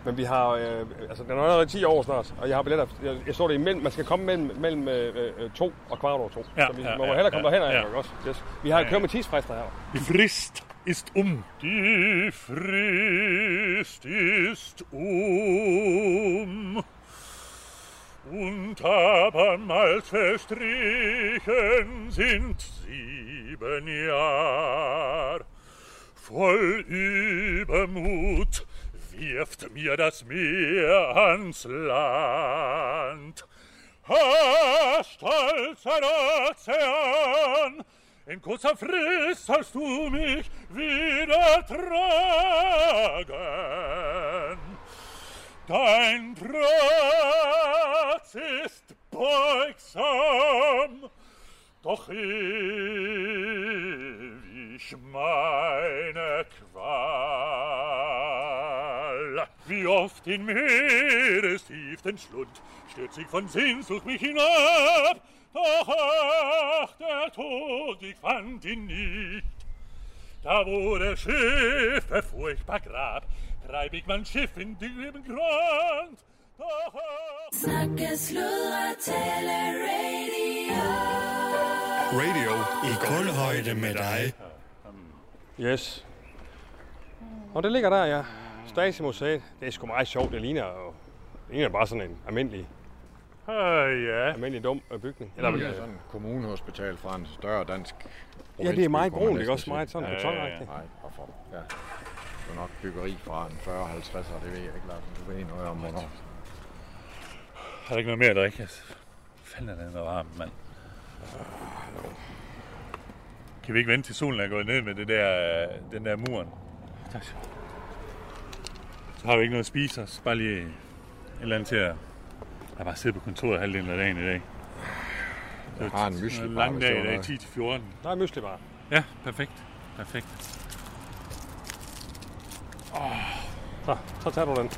Men vi har, øh, altså den er allerede 10 år snart, og jeg har billetter. Jeg, jeg så det imellem, man skal komme mellem, mellem øh, øh, to og kvart over to. Ja, så vi ja, må ja, hellere komme ja, derhen, ja. også? Yes. Vi har Ja, kørt med tidsfrister her. Die Frist ist um. Die Frist ist um. Und abermals verstrichen sind sieben Jahr. Voll Übermut wirft mir das Meer ans Land. Ha, stolzer Ozean, in kurzer Frist sollst du mich wieder tragen. Dein Trotz ist beugsam, doch ewig meine Qual. Wie oft in Meerestieften Schlund stürzt ich von Sehnsucht mich hinab, doch ach, der Tod, ich fand ihn nicht. Da wo der Schiffe furchtbar grab, treib ich mein Schiff in diesem Grund. Doch ach, Snakke, sludre, tale, radio. Radio i kulhøjde med dig. Yes. Og det ligger der, ja. Stasi-museet. Det er sgu meget sjovt. Det ligner jo det ligner bare sådan en almindelig, øh, ja. almindelig dum øh, bygning. Eller, Det er øh, sådan en kommunehospital fra en større dansk ja, det er meget brunt, ikke næsten også? Meget sådan Ja, ja, betonagtigt. Nej, hvorfor? Ja. Det er nok byggeri fra en 40-50'er, det ved jeg ikke, Larsen. Du ved noget om, hvornår. Har du ikke noget mere at drikke? Fanden er den varmt, mand? Kan vi ikke vente til solen er gået ned med det der, den der muren? Tak. Så har vi ikke noget at spise os. Bare lige et eller andet til at... Jeg har bare siddet på kontoret halvdelen af dagen i dag. Jeg har en mysli En lang dag i dag, 10 til 14. Der er mysli bare. Ja, perfekt. Perfekt. Så, så tager du den.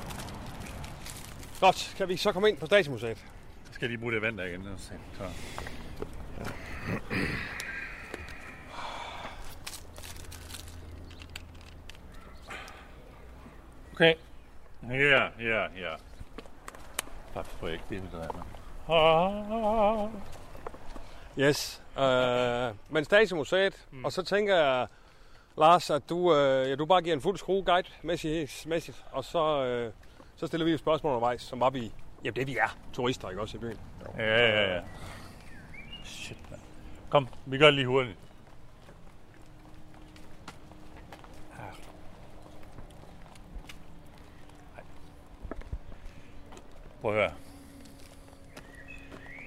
Godt, kan vi så komme ind på Stasi-museet? Så skal jeg lige bruge det vand der igen. Så. så. Okay. Ja, ja, ja. Bare for ikke det, er. Ah. Yes. Øh, men Stasi-museet, mm. og så tænker jeg, Lars, at du, øh, ja, du bare giver en fuld skrue guide mæssigt, mæssigt og så, øh, så stiller vi et spørgsmål undervejs, som var vi, jamen det vi er, turister, ikke også i byen? Ja, ja, ja. Shit, man. Kom, vi gør det lige hurtigt. Prøv at høre.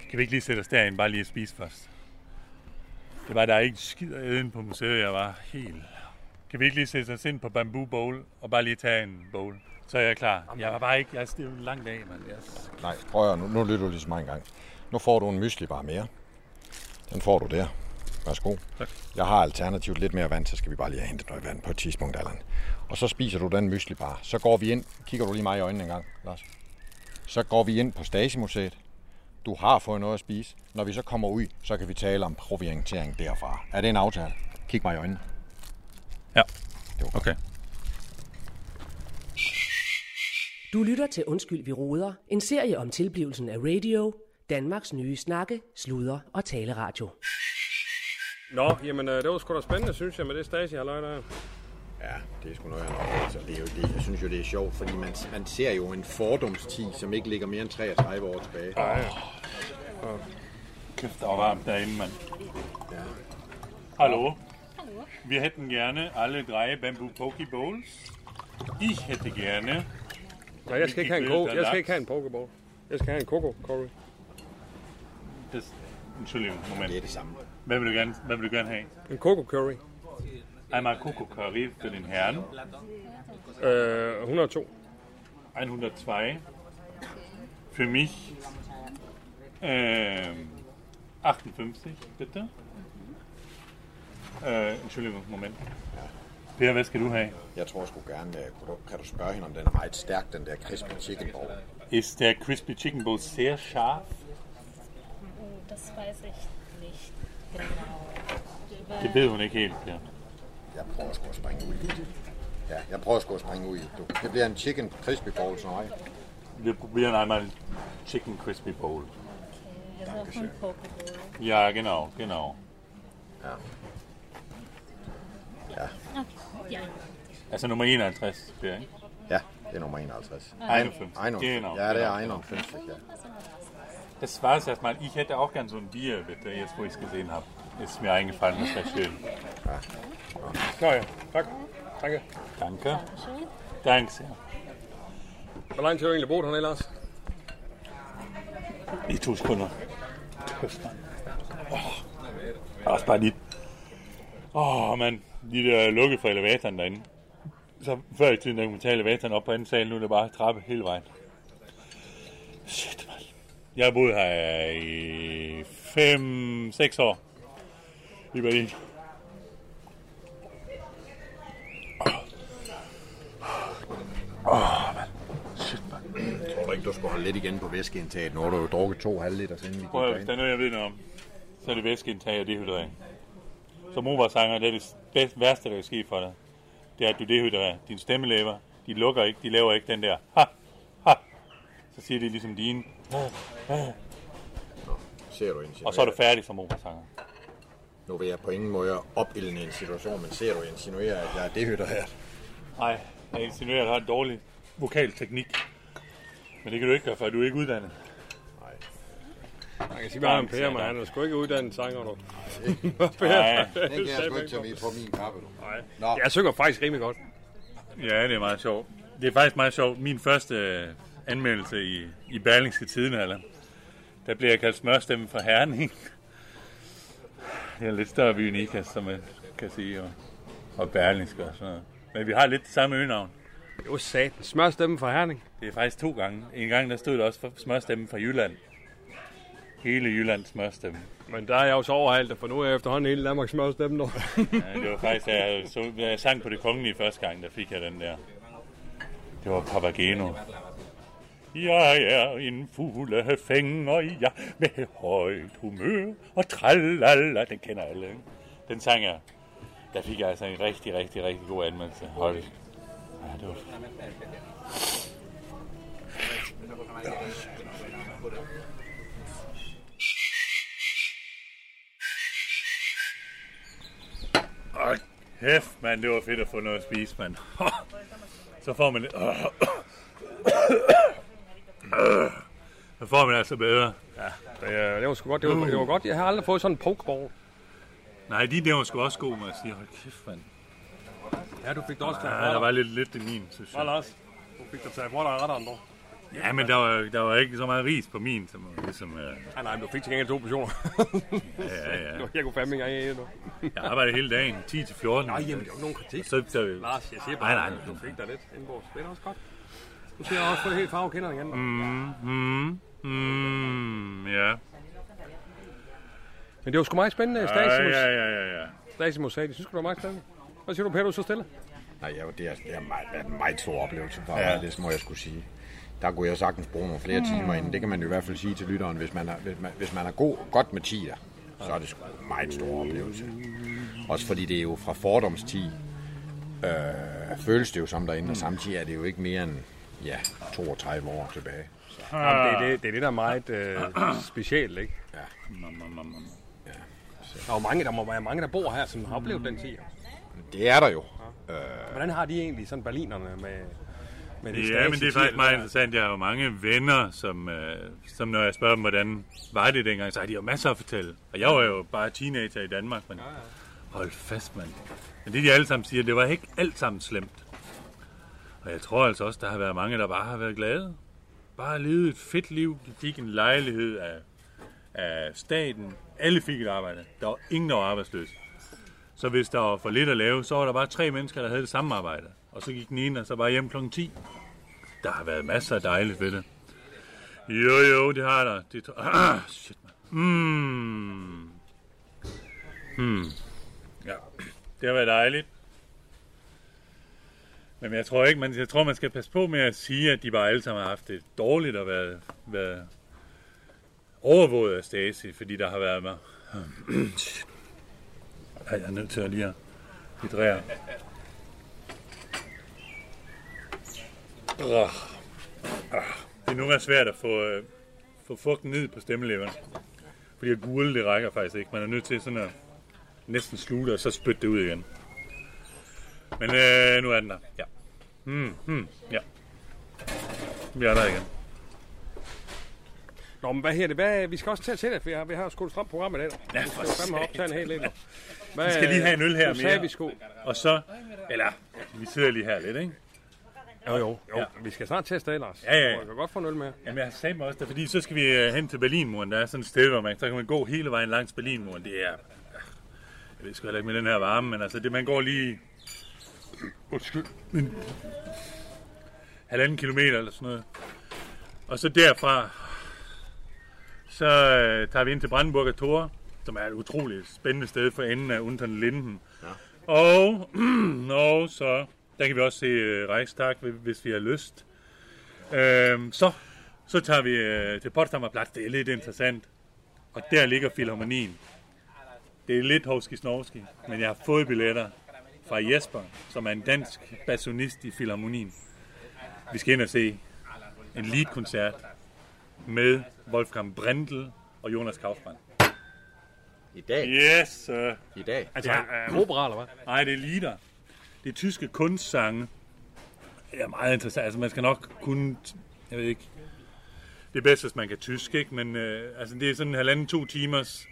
Skal vi ikke lige sætte os derind, bare lige at spise først? Det var der er ikke skid af inde på museet, jeg var helt... Kan vi ikke lige sætte os ind på Bamboo Bowl, og bare lige tage en bowl? Så er jeg klar. Jeg var bare ikke... Jeg er det er jo en lang dag, mand. Jeg Nej, prøv at høre, nu, nu lytter du lige så mange gange. Nu får du en mysli bare mere. Den får du der. Værsgo. Tak. Jeg har alternativt lidt mere vand, så skal vi bare lige have hentet noget vand på et tidspunkt, Allan. Og så spiser du den mysli bare. Så går vi ind. Kigger du lige mig i øjnene en gang, Lars? Så går vi ind på Stasi-museet. Du har fået noget at spise. Når vi så kommer ud, så kan vi tale om proviantering derfra. Er det en aftale? Kig mig i øjnene. Ja. Det var godt. Okay. Du lytter til Undskyld, vi råder. En serie om tilblivelsen af radio. Danmarks nye snakke, sludre og taleradio. Nå, jamen øh, det var sgu da spændende, synes jeg, med det Stasi har løg der. Ja, det er sgu noget, jeg nok. Altså, det er jo det, jeg synes jo, det er sjovt, fordi man, man ser jo en fordomstid, som ikke ligger mere end 33 år tilbage. Kæft, der var varmt derinde, mand. Ja. Hallo? Wir hätten gerne alle drei Bamboo Poke Bowls. Ich hätte gerne... Ja, jeg skal ikke have en, ko- jeg skal ikke have en pokeball. Jeg skal have en coco curry. Det, undskyld, moment. Det er det samme. Hvad vil du gerne, hvad vil du gerne have? En coco curry. Einmal Coco Curry für den Herrn. Øh, 102. 102. Für mich ähm, 58, bitte. Äh, Entschuldigung, Moment. Per, hvad skal du have? Jeg tror sgu gerne, kunne du, kan du spørge hende, om den er meget stærk, den der crispy chicken ball. Ist der Crispy Chicken Bowl sehr scharf? Das weiß ich nicht genau. Det ved hun ikke helt, Per. Jeg prøver sgu at springe ud. Ja, jeg prøver sgu at springe ud. Du. Det bliver en chicken crispy bowl til mig. Wir probieren einmal Chicken Crispy Bowl. Okay, Bowl. Ja, genau, genau. Ja. Ja, Okay, ja. Altså nummer 51, bliver ikke? ja det er nummer 51. 51. 51. Genau. Ja, det er genau. 51, ja. Das war es erstmal. Ich hätte auch gern so ein Bier, bitte, jetzt wo ich es gesehen habe. Ist mir eingefallen, das wäre schön. Nå ja, tak. Danke. Danke. Danke sehr. Hvor lang tid har du egentlig boet hernede, Lars? I to sekunder. Kæft, mand. Åh. Også bare lige... Åh, oh, mand. De der lukket for elevatoren derinde. Så før i tiden, der kunne man tage elevatoren op på anden sal, nu er det bare trappe hele vejen. Shit, mand. Jeg har boet her i 5-6 år. I Berlin. Åh, mand. Shit, mand. Jeg tror ikke, du skulle holde lidt igen på væskeindtaget. Nu har du jo drukket to halv liter, siden vi gik Prøv hvis der er noget, jeg ved noget om, så er det væskeindtag og dehydrering. Som operasanger, det er det bedst, værste, der kan ske for dig. Det er, at du dehydrerer. Din stemmelæber, de lukker ikke, de laver ikke den der ha, ha. Så siger de ligesom dine. Ser du insinuere? Og så er du færdig som operasanger. Nu vil jeg på ingen måde opildne en situation, men ser du insinuere, at jeg er dehydreret? Nej, jeg insinuerer, at du har en dårlig vokal teknik. Men det kan du ikke gøre, for du er ikke uddannet. Jeg kan sige bare, at Per, men han er sgu ikke uddannet sanger, du. Nej. Det kan jeg sgu ikke tage med på min kappe, du. Nej. Nå. Jeg synger faktisk rimelig godt. Ja, det er meget sjovt. Det er faktisk meget sjovt. Min første øh, anmeldelse i, i Berlingske Tiden, eller, der blev jeg kaldt smørstemme fra Herning. Det er en lidt større by end Ikast, som man kan sige, og, og Berlingske og sådan noget. Men vi har lidt det samme øgenavn. Var satan. Smørstemme fra Herning. Det er faktisk to gange. En gang der stod der også for smørstemme fra Jylland. Hele Jyllands smørstemme. Men der er jeg jo så overhalet, for nu er jeg efterhånden hele Danmarks smørstemme nu. Ja, det var faktisk, da jeg, så, da jeg sang på det kongelige første gang, der fik jeg den der. Det var Papageno. Jeg er en fuglefænger, ja, med højt humør og tralala. Den kender alle, ikke? Den sang jeg. Der fik jeg altså en rigtig, rigtig, rigtig god anmeldelse. Hold. Ja, det var Hold kæft, mand. Det var fedt at få noget at spise, mand. Så får man lidt... Så får man altså bedre. Ja, det, det var sgu godt. Det var, det var godt. Jeg har aldrig fået sådan en pokeball. Nej, de der var sgu også gode, må jeg sige. Hold kæft, mand. Ja, du fik det også Ja, taget der var lidt, lidt i min, synes jeg. Lars? Du fik det taget fra dig retteren, dog. Ja, men der var, der var ikke så meget ris på min, som ligesom... Uh, Nej, nej, men du fik til gengæld to portioner. ja, ja, ja. Jeg kunne fandme ikke engang nu. Jeg arbejdede hele dagen, 10 til 14. Nej, jamen, det er jo ikke nogen kritik. Så, så, Lars, jeg siger nej, bare, nej, at du fik dig lidt indbords. Det er da også godt. Du ser også fået helt farve kender igen. Mm, mm, mm, ja. Men det var sgu meget spændende, Ja, Stasimus. ja, ja, ja, ja. Stasimus sagde, det synes du, det var meget spændende. Hvad siger du, Per, du så stille? Nej, ja, det er, det er meget, det er en meget stor oplevelse for Ja. ja. det må jeg skulle sige. Der kunne jeg sagtens bruge nogle flere timer inden. Det kan man jo i hvert fald sige til lytteren. Hvis man er, hvis man, hvis man er god, godt med tider, så er det sgu en meget stor oplevelse. Også fordi det er jo fra fordomstid, øh, føles det jo som derinde, og samtidig er det jo ikke mere end ja, 32 år tilbage. Så, Jamen, det, er det, det er det, der er meget øh, specielt, ikke? ja. Der er jo mange, der må være mange, der bor her, som har oplevet den tid. Det er der jo. Hvordan har de egentlig sådan berlinerne med, med de Ja, men det er faktisk meget der? interessant. Jeg har jo mange venner, som, øh, som når jeg spørger dem, hvordan var det dengang, så har de jo masser at fortælle. Og jeg var jo bare teenager i Danmark, men hold fast, mand. Men det de alle sammen siger, det var ikke alt sammen slemt. Og jeg tror altså også, der har været mange, der bare har været glade. Bare levet et fedt liv. De fik en lejlighed af, af staten. Alle fik et arbejde. Der var ingen, der var arbejdsløs. Så hvis der var for lidt at lave, så var der bare tre mennesker, der havde det samme arbejde. Og så gik den ene og så bare hjem kl. 10. Der har været masser af dejligt ved det. Jo, jo, det har der. Det tror... ah, shit, man. Mm. Hmm. Ja, det har været dejligt. Men jeg tror ikke, man, jeg tror, man skal passe på med at sige, at de bare alle sammen har haft det dårligt og været, været overvåget af Stasi, fordi der har været. Ej, jeg er nødt til at lige at hydrere. Det er nogle gange svært at få, øh, få fugten ned på stemmeleveren. Fordi at gule, det rækker faktisk ikke. Man er nødt til sådan at næsten sluge det, og så spytte det ud igen. Men øh, nu er den der. Ja. Hmm, hmm, ja. Vi er der igen. Nå, men hvad her det? Hvad, vi skal også til at det, for vi har, vi har sgu et stramt program i dag. Ja, vi for skal jo fandme optage en hel del. Vi skal lige have en øl her mere. vi sgu. Og så, eller, vi sidder lige her lidt, ikke? Jo, jo. jo. Ja. Vi skal snart teste det, Lars. Ja, ja, ja. Du kan godt få en øl med. Jamen, jeg sagde mig også, det, fordi så skal vi øh, hen til Berlinmuren. Der er sådan et sted, hvor man, så kan man gå hele vejen langs Berlinmuren. Det er, jeg ved sgu heller ikke med den her varme, men altså, det, man går lige, undskyld, en halvanden kilometer eller sådan noget. Og så derfra, så øh, tager vi ind til Brandenburger Tor, som er et utroligt spændende sted for enden af Untern Linden. Ja. Og, og så, der kan vi også se øh, Reichstag, hvis vi har lyst. Øhm, så, så tager vi øh, til Potsdamer Platz. Det er lidt interessant. Og der ligger Filharmonien. Det er lidt hovski snovski, men jeg har fået billetter fra Jesper, som er en dansk bassonist i Filharmonien. Vi skal ind og se en leadkoncert med Wolfgang Brendel og Jonas Kaufmann. I dag? Yes, sir. I dag? Altså, øh, opera, eller hvad? Nej, det er lieder. Det er tyske kunstsange. Det er meget interessant. Altså, man skal nok kunne... Jeg ved ikke... Det er bedst, hvis man kan tysk, ikke? Men øh, altså, det er sådan en halvanden, to timers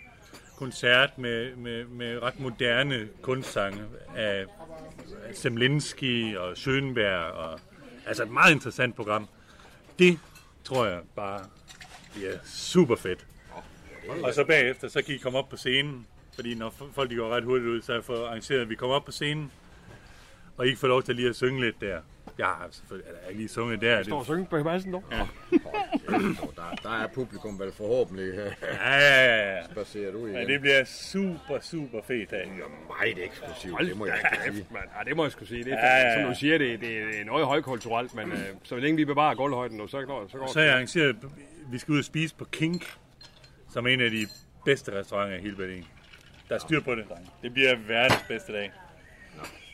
koncert med, med, med ret moderne kunstsange af Semlinski og Schönberg. Og, altså, et meget interessant program. Det tror jeg bare bliver super fedt. Og så bagefter, så kan I komme op på scenen. Fordi når folk de går ret hurtigt ud, så er jeg for arrangeret, at vi kommer op på scenen. Og I kan få lov til lige at synge lidt der. Jeg har selvfølgelig eller, jeg har lige sunget der. Jeg står og synger på Madsen nu. Ja. der, der er publikum vel forhåbentlig øh, Ja, ja, ja, ja. spaceret ud igen. ja det bliver super, super fedt af. meget eksklusivt, det må jeg ikke sige. mand. Ja, det må jeg skulle sige. Det er, Ja, ja, ja. Som du siger, det, det er noget højkulturelt, men øh, så længe vi bevarer gulvhøjden så går, så går Så har jeg arrangeret, vi skal ud og spise på Kink, som er en af de bedste restauranter i hele Berlin. Der er styr på det. Det bliver verdens bedste dag.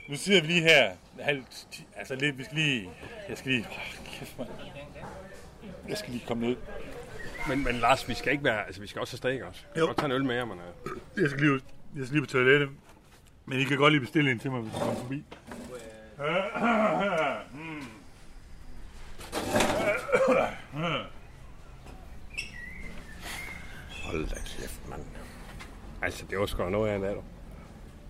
Nu sidder vi lige her, halv, ti- altså lidt, vi skal lige, jeg skal lige, oh, kæft. Jeg skal lige komme ned. Men, men Lars, vi skal ikke være, altså vi skal også have steak også. Vi Jo. godt tage en øl med jer, men øh, Jeg skal lige, jeg skal lige på toilettet. Men I kan godt lige bestille en til mig, hvis I kommer forbi. Hmm. Hold da kæft, mand. altså det var sgu noget af en dag, du.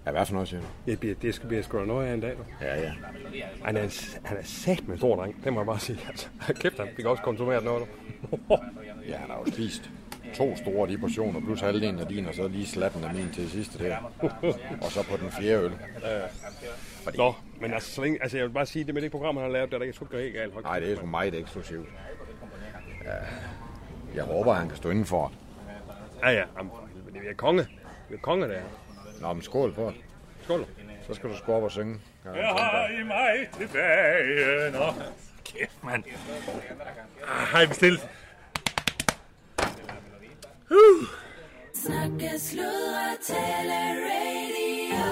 Ja, hvad for noget, siger du? Det, bliver, det skal blive sgu noget af en dag, du. Ja, ja. Han er, en- han er sat med stor dreng, det må jeg bare sige. Altså, kæft, han fik også konsumeret noget, du. Ja, han har jo spist to store de portioner, plus halvdelen af din, og så lige slatten af min til sidste der. og så på den fjerde øl. Nå, men altså, så længe, altså jeg vil bare sige, det med det program, han har lavet, der er ikke sgu helt galt. Nej, det er sgu meget eksklusivt. Ja, jeg håber, han kan stå indenfor. Ja, ja. Jamen, det er konge. Det er konge, der. Nå, men skål det. Skål. Så skal du sgu op og synge. Ja, Jeg har i mig tilbage. Nå, kæft mand. Ah, har I bestilt? Snakke, sludre, tale, radio.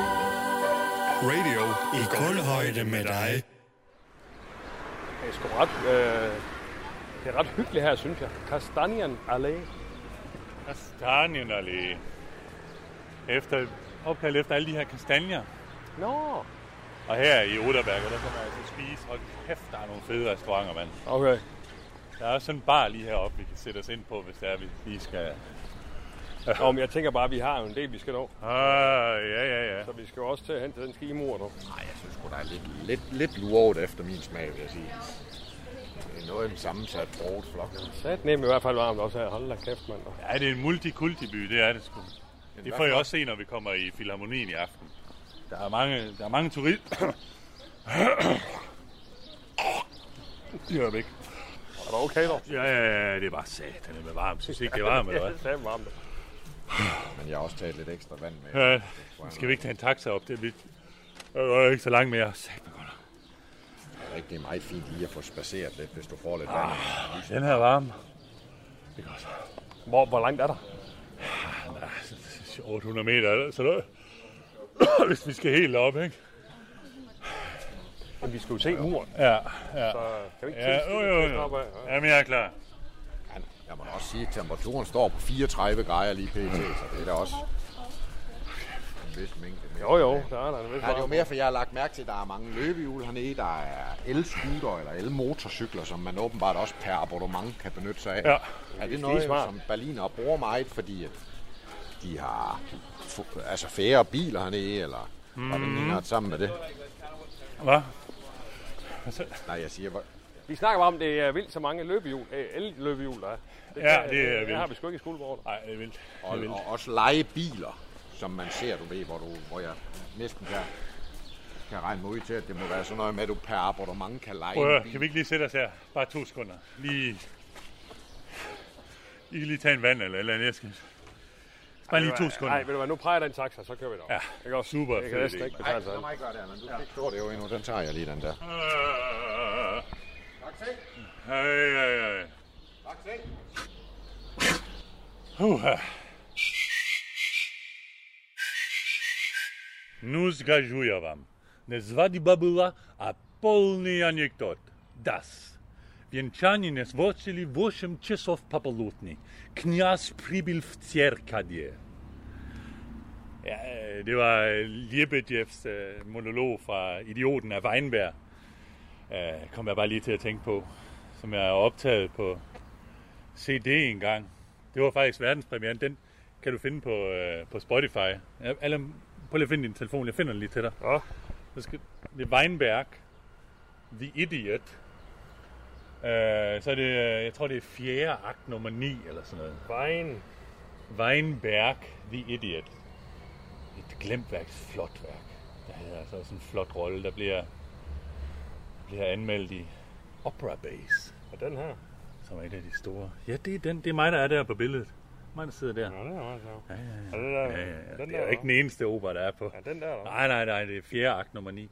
Radio i kulhøjde med dig. Det er sgu ret, øh, det er ret hyggeligt her, synes jeg. Kastanian Allé. Kastanjen Allé. Efter, opkaldt efter alle de her kastanjer. Nå. Og her i Oderberg, der kan man altså spise. Hold kæft, der er nogle fede restauranter, mand. Okay. Der er også sådan en bar lige heroppe, vi kan sætte os ind på, hvis det er, vi lige skal... Nå, men jeg tænker bare, at vi har jo en del, vi skal nå. Ah, ja, ja, ja. Så vi skal jo også til at hente den skimur, du. Nej, jeg synes sgu, der er lidt, lidt, lidt luret efter min smag, vil jeg sige. Det er noget af en sammensat brugt flok. Sat nem i hvert fald varmt også her. Hold da kæft, mand. Ja, det er en multikultiby, det er det sgu. Det får I også se, når vi kommer i Filharmonien i aften. Der er mange, der er mange turister. De hører væk. Er du okay, dog? Ja, ja, ja, det er bare satan med varmt. Synes ikke, det er varmt, eller hvad? Det er varmt. Men jeg har også taget lidt ekstra vand med. Ja, skal vi ikke tage en taxa op? Det er lidt... Det er ikke så langt mere. Satan, godt. Det er rigtig meget fint lige at få spaceret lidt, hvis du får lidt vand. Den her er varm. Det er godt. Hvor, hvor langt er der? Ja, 800 meter eller sådan noget. Hvis vi skal helt op, ikke? Men vi skal jo se muren. Ja, ja. Så kan vi ikke Ja, jo, jo, det jo. ad? Jamen, jeg er klar. Jeg må også sige, at temperaturen står på 34 grader lige pt. Så det er da også en vis mængde. Jo, jo, der er der Ja, det er jo mere, for jeg har lagt mærke til, at der er mange løbehjul hernede. Der er el-scooter eller el-motorcykler, som man åbenbart også per abonnement kan benytte sig af. Ja. Er det Det er noget, som Berliner bruger meget, fordi at de har altså færre biler hernede, eller mm. hænger det sammen med det? Hvad? Nej, jeg siger, Vi snakker bare om, det er vildt så mange løbehjul, øh, el-løbehjul, der er. Det, Ja, det er Det vildt. har vi sgu ikke i skolegården. Nej, det er vildt. Det er og, vildt. og også lege biler, som man ser, du ved, hvor, du, hvor jeg næsten kan, kan regne mig ud til, at det må være sådan noget med, at du per abonnement kan lege Prøv kan vi ikke lige sætte os her? Bare to sekunder. Lige... I kan lige tage en vand eller eller andet. Jeg skal... Bare lige to sekunder. Nej, ved du hvad, nu præger den taxa, så kører vi derop. Ja, Ikke også? super Det kan næsten ikke Nej, betale sig. lad mig ikke gøre det, Allan. Du ikke stå det jo endnu. Den tager jeg lige, den der. Øh, Tak, Hej, hej, hej. Tak, Uha. Nu скажу я вам. Свадьба была, а полный анекдот. Das. Венчание сводили 8 часов пополудни. Князь прибыл в церкадje. Ja, øh, det var øh, Liebedjevs øh, monolog fra Idioten af Weinberg. Øh, kom jeg bare lige til at tænke på, som jeg har optaget på CD en gang. Det var faktisk verdenspremieren. Den kan du finde på, øh, på Spotify. Ja, Eller, prøv lige at finde din telefon. Jeg finder den lige til dig. Ja. Så skal, det er Weinberg. The Idiot. Øh, så er det, øh, jeg tror det er fjerde akt nummer 9 eller sådan noget. Vejen. Weinberg, The Idiot. Et glemt værk, flot værk. Der havde altså også en flot rolle, der bliver, bliver anmeldt i Opera Base, Og den her. som er et af de store. Ja, det er, den, det er mig, der er der på billedet. Mig, der sidder der. Ja, det er meget sjovt. Ja, ja, der? ja, ja, ja. Den Det er der, ikke den eneste opera, der er på. Ja, den der, der. Nej, nej, nej, det er fjerde akt nummer 9.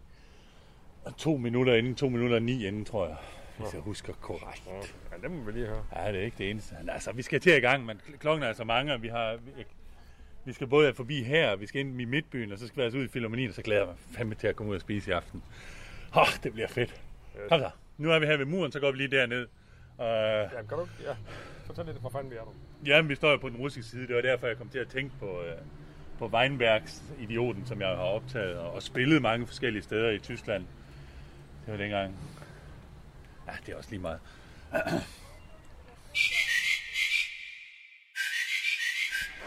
Og to minutter inden, to minutter og ni inden, tror jeg. Hvis jeg husker korrekt. Ja, det må vi lige høre. Ja, det er ikke det eneste. Altså, vi skal til i gang, men klokken er altså mange, og vi har... Vi, vi skal både forbi her, og vi skal ind i midtbyen, og så skal vi altså ud i Filharmonien, og så glæder jeg mig fandme til at komme ud og spise i aften. Åh, oh, det bliver fedt. Kom så. Nu er vi her ved muren, så går vi lige derned. Uh, Ja, kan du Ja, fortæl lidt, hvor fanden vi er nu. Jamen, vi står jo på den russiske side. Det var derfor, jeg kom til at tænke på, uh, på Weinbergs Idioten, som jeg har optaget og, og spillet mange forskellige steder i Tyskland. Det var dengang. Ja, det er også lige meget.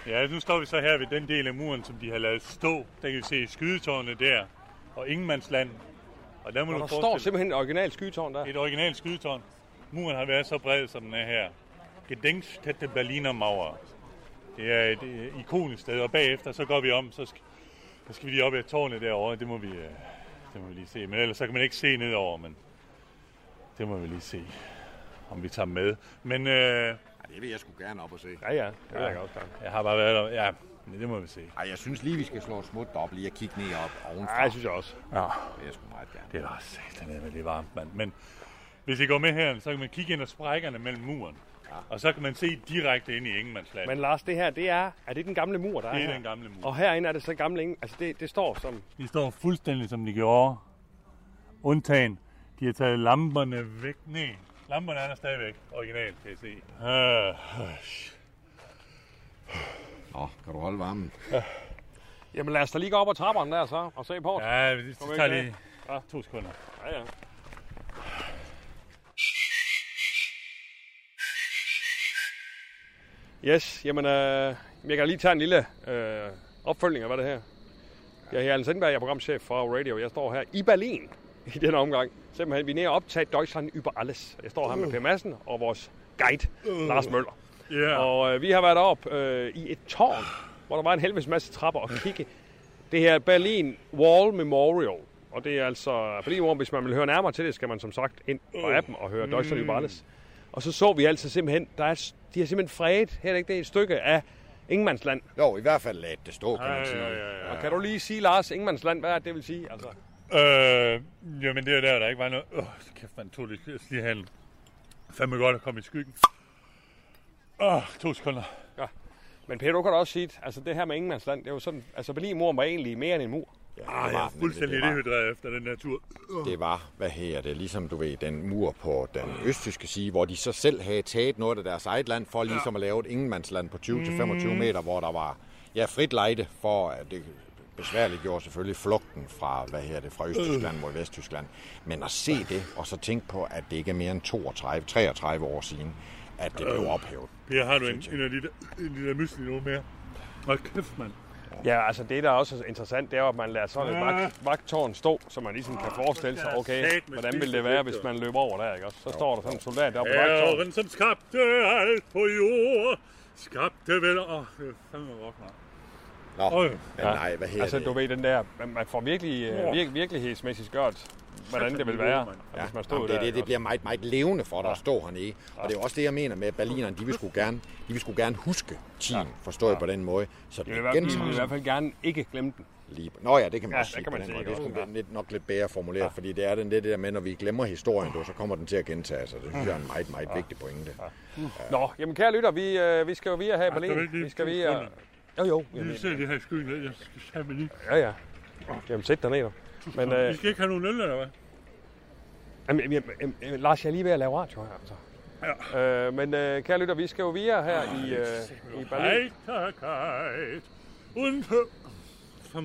Ja, nu står vi så her ved den del af muren, som de har lavet stå. Der kan vi se skydetårnet der, og Ingemandsland. Og der må Og du der står simpelthen et originalt skytårn der. et originalt skydetårn. Muren har været så bred, som den er her. Gedenkstätte Berliner Mauer. Det er et øh, ikonisk sted, og bagefter så går vi om, så skal, så skal vi lige op ad tårnet derovre. Det må vi, øh, det må vi lige se. Men ellers så kan man ikke se nedover, men det må vi lige se, om vi tager med. Men øh, Ja, det vil jeg sgu gerne op og se. Ja, ja. Det er jeg også gerne. jeg har bare været der. Ja, det må vi se. Ej, jeg synes lige, vi skal slå et smut op lige og kigge ned op ovenfra. Ja, det synes jeg også. Ja, Det er jeg sgu meget gerne. det er da satan med det varmt, mand. Men hvis I går med her, så kan man kigge ind ad sprækkerne mellem muren. Og så kan man se direkte ind i Ingemandsland. Men Lars, det her, det er, er det den gamle mur, der er det er her? den gamle mur. Og herinde er det så gamle ingen, altså det, det står som, De står fuldstændig som de gjorde. Undtagen, de har taget lamperne væk. Nej, lamperne er der stadigvæk. Original, kan I se. Uh, Nå, kan du holde varmen? jamen lad os da lige gå op ad trapperne der så, og se på det. ja, vi Kom tager lige Ja. to sekunder. Ja, ja. Yes, jamen, øh, jeg kan lige tage en lille øh, opfølgning af, hvad det her. Jeg er Jan Sindberg, jeg er programchef for Radio. Jeg står her i Berlin i den omgang. Simpelthen, vi er nede og optage Deutschland über alles. Jeg står her med Per Madsen og vores guide, Lars Møller. Yeah. Og øh, vi har været oppe øh, i et tårn, hvor der var en helvedes masse trapper og kigge. Det her er Berlin Wall Memorial. Og det er altså Berlin Wall, hvis man vil høre nærmere til det, skal man som sagt ind på appen og høre Deutschland über alles. Og så så vi altså simpelthen, der er, de har simpelthen fredet, her er det ikke det, et stykke af Ingemandsland. Jo, i hvert fald lad det stå, kan Ja, man sige. ja, ja, ja. Og kan du lige sige, Lars, Ingemandsland, hvad er det, det vil sige? Altså, Øh, jamen det er der, der ikke var noget... Åh, så kæft, man tog det lige hen. Fandme godt at komme i skyggen. Åh, oh, to sekunder. men Per, du kan da også sige, altså det her med Ingemandsland, det er jo sådan, altså Berlin-muren var egentlig mere end en mur. Ah, det jeg er fuldstændig dehydreret efter den her tur. Det var, hvad her det, ligesom du ved, den mur på den østtyske side, hvor de så selv havde taget noget af deres eget land for ligesom at lave et ingenmandsland på 20-25 Mm. meter, hvor der var ja, frit lejde for, at det besværligt gjorde selvfølgelig flugten fra, hvad her det, fra Østtyskland mod Vesttyskland. Men at se det, og så tænke på, at det ikke er mere end 32, 33 år siden, at det blev ophævet. Per, har du en, en af de der, en af de der mysli nu mere? Hold kæft, mand. Ja, altså det, der også er interessant, det er at man lader sådan et Ja. vagt, vagtårn stå, så man ligesom kan forestille sig, okay, hvordan ville det være, hvis man løber over der, ikke også? Så står der sådan en soldat deroppe på vagtårnet. Herren, som skabte alt på jord, skabte vel... Åh, det er fandme rock, mand. Nå, Øj. men nej, hvad her Altså, det? du ved, den der, man- får virkelig, Ja. øh, vir, virkelighedsmæssigt gjort, hvordan det vil være, Ja, hvis man stod jamen, det, der. det, det bliver meget, meget levende for dig at stå hernede. Og det er også det, jeg mener med, at Berlinerne, de vil sgu gerne, de vil sgu gerne huske tiden, forstået på den måde. Så De det vil, i er de vil i hvert fald gerne ikke glemme den. Lige. Nå ja, det kan man Ja, også det sige kan man sige. Det er sgu lidt, nok lidt bedre formuleret, ja. fordi det er den, det, er det der med, når vi glemmer historien, du, så kommer den til at gentage sig. Det synes jeg er en meget, meget vigtig pointe. Nå, jamen kære lytter, vi, øh, vi skal jo via her i er Berlin. Vi skal via... Jo, jo. Vi Jamen, ser det her skyen ned. Jeg skal sammen lige. ja, ja. Jamen, sæt dig ned Men, Vi øh, skal ikke have nogen øl, eller hvad? jamen, jamen, jamen, Lars, jeg er lige ved at lave radio her, altså. Ja. Øh, men øh, kære lytter, vi skal jo via her i, øh, i Berlin. Heiterkeit und...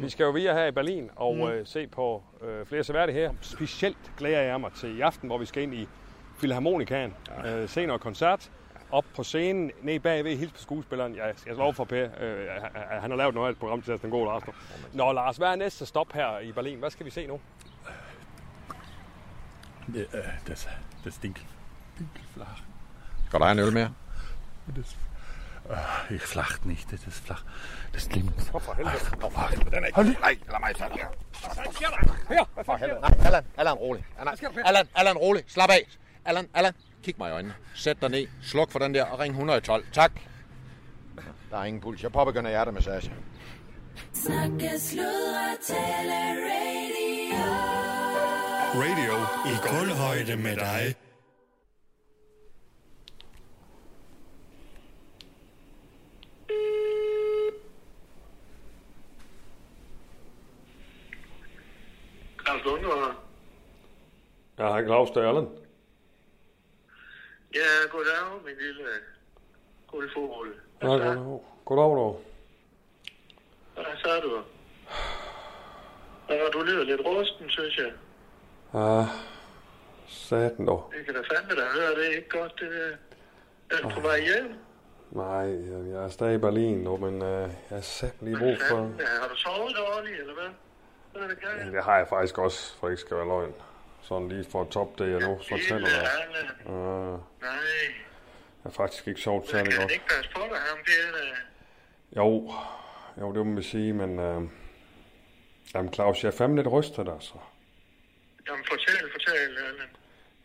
Vi skal jo via her i Berlin og Mm. øh, se på øh, flere seværdigheder. Specielt glæder jeg mig til i aften, hvor vi skal ind i Philharmonikaen. Ja. Øh, se noget koncert. Op på scenen, ned bagved, hils på skuespilleren. Jeg, jeg lov for Per, øh, han- han har lavet noget af et program til den gode Lars. Nå Lars, hvad er næste stop her i Berlin? Hvad skal vi se nu? Det, äh, das, das Ding. Dinkelflach. Skal der have en øl mere? Das, äh, ich flacht nicht, das ist flach. Stimmt. Hvorfor helvede? Hvorfor helvede, den er ikke. Hold lige. Nej, lad mig tage her. Her, hvad for helvede? Nej, Allan, Allan, rolig. Allan, Allan, rolig. Slap af. Allan, Allan, kig mig i øjnene. Sæt dig ned, sluk for den der og ring 112. Tak. Der er ingen puls. Jeg påbegynder hjertemassage. Snakke, sludre, tale, radio. Radio i kulhøjde med dig. Claus Lundgaard. Ja, hej Claus, det er Allan. Ja, goddag, min lille guldfugl. Ja, goddag. Goddag, dog. Hvad sagde du? Ja, du lyder lidt rusten, synes jeg. Ja, satan dog. Det kan da fandme da høre, det er ikke godt, det der. Er du på vej hjem? Nej, jeg- jeg er stadig i Berlin nu, men øh, jeg har sat lige brug for... Ja, har du sovet dårligt, eller hvad? Hvad er det Ja, galt? det har jeg faktisk også, for ikke skal være løgn. Sådan lige for at toppe det, jeg nu fortæller dig. Uh, Nej, jeg har faktisk ikke men særlig kan godt. ikke passe på dig, ham der? der? Jo, jo, det må man sige, men... Øh, jamen Claus, jeg er fandme lidt rystet, altså. Jamen, fortæl, fortæl, Allan.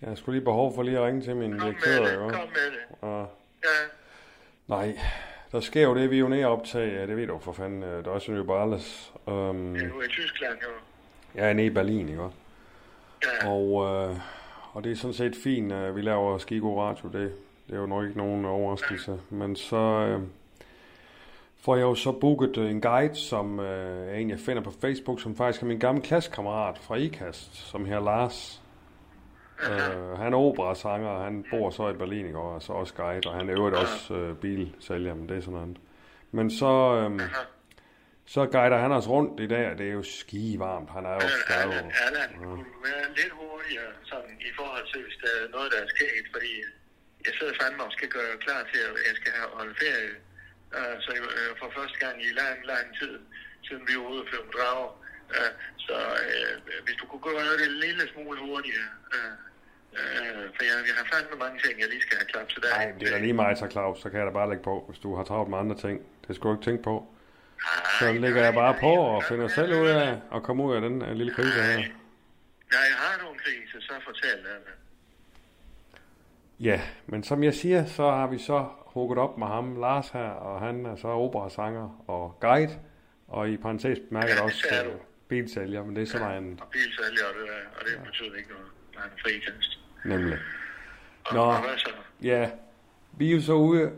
Jeg sgu lige behov for lige at ringe til min Kom direktør, med det, jo. kom med det. Uh, Ja, nej, der sker jo det, vi er jo nede optag, ja, det ved du for fanden, øh, der er også jo alles. Um, du er i Tyskland, jo. jeg er nede i Berlin, ikke? Ja, Og, øh, og det er sådan set fint, at vi laver Skigo Radio. Det, det er jo nok ikke nogen overraskelse. Men så øh, får jeg jo så booket en guide, som øh, jeg egentlig finder på Facebook, som faktisk er min gamle klassekammerat fra IKAST, som her Lars. Øh, han er operasanger, og han bor så i Berlin, ikke? og er så også guide, og han er jo også øh, bilsælger, men det er sådan noget. Men så, øh, så guider han os rundt i dag, og det er jo ski varmt. Han er jo, jo Allan, Allan, kunne du være lidt hurtigere sådan, i forhold til, hvis der er noget, der er sket? Fordi jeg sidder fandme og skal gøre klar til, at jeg skal have holde ferie. Uh, så uh, for første gang i lang, lang tid, siden vi var ude og flyve drager. Uh, så uh, hvis du kunne gøre det en lille smule hurtigere. Uh, uh, for jeg, jeg har fandme mange ting, jeg lige skal have klap til dig. Nej, det er da lige mig, så Claus, så kan jeg da bare lægge på, hvis du har travlt med andre ting. Det skal du ikke tænke på. Så lægger jeg bare på og finder selv ud af at komme ud af den uh, lille krise her. Nej, jeg har nogle kriser, så fortæl det. Ja, men som jeg siger, så har vi så hugget op med ham, Lars her, og han er så operasanger og guide, og i parentes bemærket Ja, også sagde uh, bilsælger, men det er så noget andet, Og bilsælger, og det, og det betyder ikke noget. Der er en fritjeneste. nemlig. Og, Nå. og hvad så? Ja, vi er jo så ude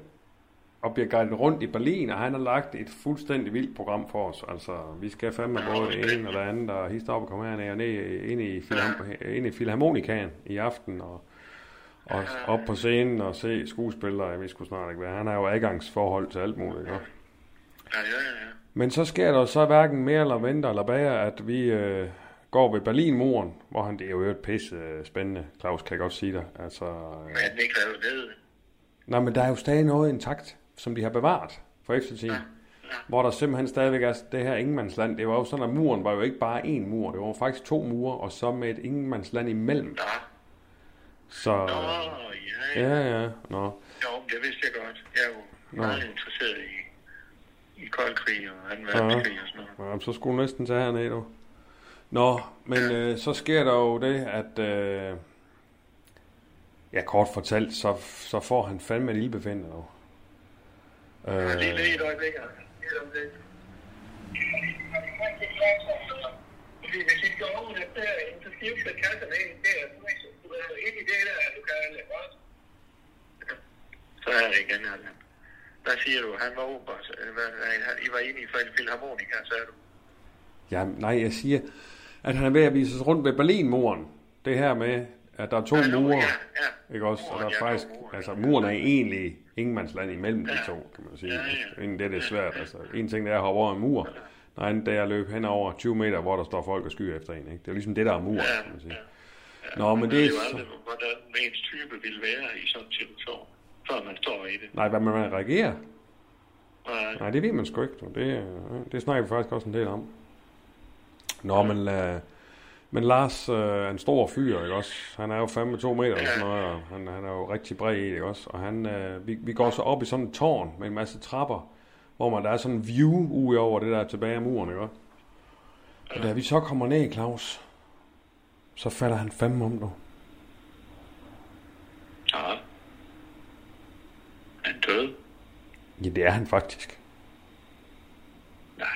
og bliver guidet rundt i Berlin, og han har lagt et fuldstændig vildt program for os. Altså, vi skal fandme både det ene og det andet, og hist op og komme herned og ned ind i, ind i Philharmonikaen i aften, og, og op på scenen og se skuespillere, ved sgu snart ikke hvad. Han har jo adgangsforhold til alt muligt, ikke? Ja, ja, ja. Men så sker der så hverken mere eller mindre eller bager, at vi øh, går ved Berlinmuren, hvor han, det er jo et pisse øh, spændende, Claus kan jeg godt sige dig. Altså, øh, Men den ikke revet ned. nej, men der er jo stadig noget intakt, som de har bevaret for eftertiden. Hvor der simpelthen stadigvæk er det her ingenmandsland. Det var jo sådan, at muren var jo ikke bare én mur. Det var faktisk to mure, og så med et ingenmandsland imellem. Så... Nå, ja, Ja, ja. Nå. Jo, det vidste jeg godt. Jeg er jo Nå. meget interesseret i, i kold krig og 2. Ja. verdenskrig og sådan noget. Ja, så skulle du næsten tage herned, du. Nå, men øh, så sker der jo det, at... Øh, ja, kort fortalt, så, så får han fandme et ildbefindende, du. Øh, Lige lige et øjeblik. altså. Lige et øjeblik. Fordi hvis I skal over det der, så skifter kasserne ind der, så du er ind i det der, du kan lade godt. Så er det igen, Allan. Hvad siger du? Han var ober. Hvad, I var inde i Philharmonika, sagde du? Ja, nej, jeg siger, at han er ved at vise sig rundt ved Berlinmuren. Det her med, at der er to mure, ja. ikke også? Og der er faktisk, altså muren er egentlig ingenmandsland imellem de to, kan man sige. Ja, Inden det er det svært. Altså, en ting det er at hoppe over en mur, og andet det er at løbe hen over 20 meter, hvor der står folk og skyer efter en. Ikke? Det er jo ligesom det, der er mur, kan man sige. Nå, men det er er... jo aldrig, hvordan ens type vil være i sådan en situation, før man står i det. Nej, hvad man reagerer? Nej. Nej, det ved man sgu ikke. Det, øh, det snakker vi faktisk også en del om. Nå, men, uh, men Lars uh, er en stor fyr, ikke også? Han er jo fandme to meter eller sådan noget, og han, han er jo rigtig bred ikke også? Og han, uh, vi, vi går så op i sådan et tårn med en masse trapper, hvor man, der er sådan en view ud over det der tilbage af muren, ikke også? Og da vi så kommer ned, Claus, så falder han fandme om, du. Ja. Han død? Ja, det er han faktisk. Nej,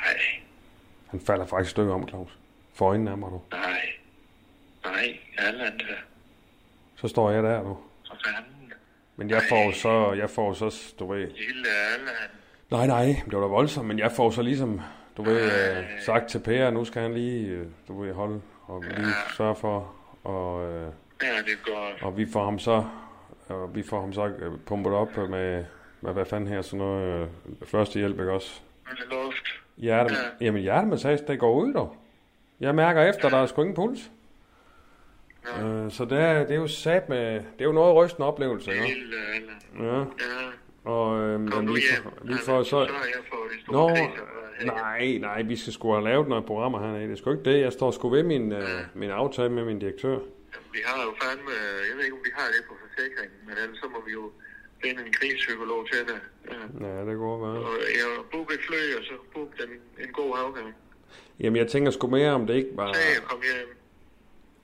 Han falder faktisk død om, Claus. For øjnene af mig, du. nej. Nej, Allan, da. Så står jeg der, du. For fanden. Men jeg får så, jeg får så, du ved, Lille Allan. Nej, nej, det var da voldsomt, men jeg får så ligesom, du ved, øh, sagt til Per, nu skal han lige, øh, du ved, holde og lige sørge for, og, øh, Ja, det godt. og vi får ham så, og vi får ham så øh, pumpet op med, hvad, hvad fanden her, sådan noget, øh, førstehjælp, ikke også? Luft. Hjerte, jamen hjertemassage, det går ud dog. Jeg mærker efter, der er sgu ingen puls. Øh, så det er, det er jo sat med, det er jo noget rystende oplevelse, ikke? Allan. Ja. Ja. Og øhm, Kom vi, hjem. får, vi får så... Nå, nej, nej, vi skal sgu have lavet noget programmer hernede. Det er sgu ikke det. Jeg står sgu ved min, øh, min aftale med min direktør. Vi har jo fandme, jeg ved ikke, om vi har det på forsikringen, men ellers så må vi jo finde en krigspsykolog til det. Ja. Ja, det går være. Og jeg book et fly, og så book den, en god afgang. Jamen, jeg tænker sgu mere, om det ikke var... Jeg kom hjem.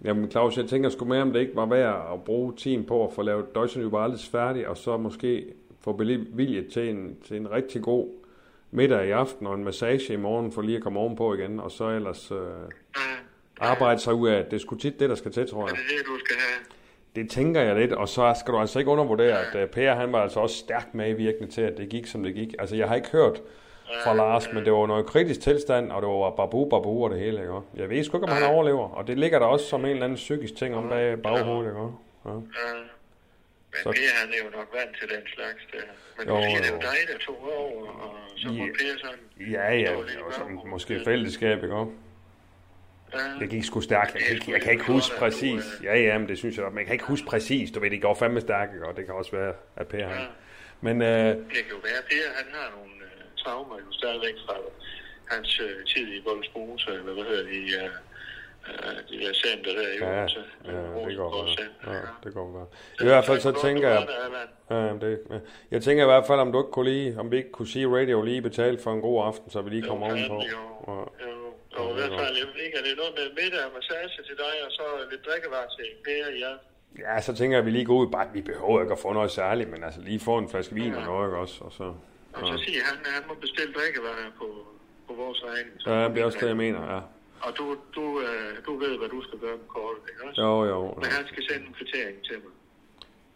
Jamen, Claus, jeg tænker sgu mere, om det ikke var værd at bruge tiden på at få lavet Deutsche Über alles færdig, og så måske få bevilget til en, til en rigtig god middag i aften og en massage i morgen, for lige at komme ovenpå igen, og så ellers øh, arbejde sig ud af, det er sgu tit det, der skal til, tror jeg. Det er det, du skal have. Det tænker jeg lidt, og så skal du altså ikke undervurdere, at uh, Per han var altså også stærkt medvirkende til, at det gik, som det gik. Altså, jeg har ikke hørt fra Lars, men det var noget kritisk tilstand, og det var babu, babu og det hele, ikke? Jeg ved sgu ikke, om han overlever, og det ligger der også som en eller anden psykisk ting om bag baghovedet, ikke? Ja. Men Så- Per, han er jo nok vant til den slags der. Men Jo, måske er det jo jo. dig, der tog over, og så må Ja. Per sådan... Ja, ja, og sådan, måske fællesskab, ikke? Det gik sgu stærkt. Jeg kan, ikke, jeg kan ikke huske præcis. Ja, ja, men det synes jeg, men jeg kan ikke huske præcis. Du ved, det går fandme stærkt, og det kan også være, at Per han. Men øh, Det kan jo være, at Per, han har nogle øh, traumer jo stadigvæk fra hans øh, tid i Voldsmose, eller hvad hedder de, øh, øh, de der center der i ja, Odense. ja, det går godt. Ja, det går godt. I hvert fald så tænker jeg, ja, det, ja. jeg tænker i hvert fald, om du ikke kunne lige, om vi ikke kunne sige radio lige betale for en god aften, så vi lige kommer ovenpå. Ja. Og i hvert fald, jeg ved ikke, er det noget med middag og massage til dig, og så lidt drikkevarer til Per, ja. Ja, så tænker jeg, at vi lige går ud. Bare, vi behøver ikke at få noget særligt, men altså lige få en flaske vin og noget, ikke også? Og så, Og så siger han, at han må bestille drikkevarer på, på vores regning. Så- ja, det er også det, jeg mener, ja. Og du, du, øh, du ved, hvad du skal gøre med kortet, ikke også? Jo, jo. Men han skal sende en kvittering til mig.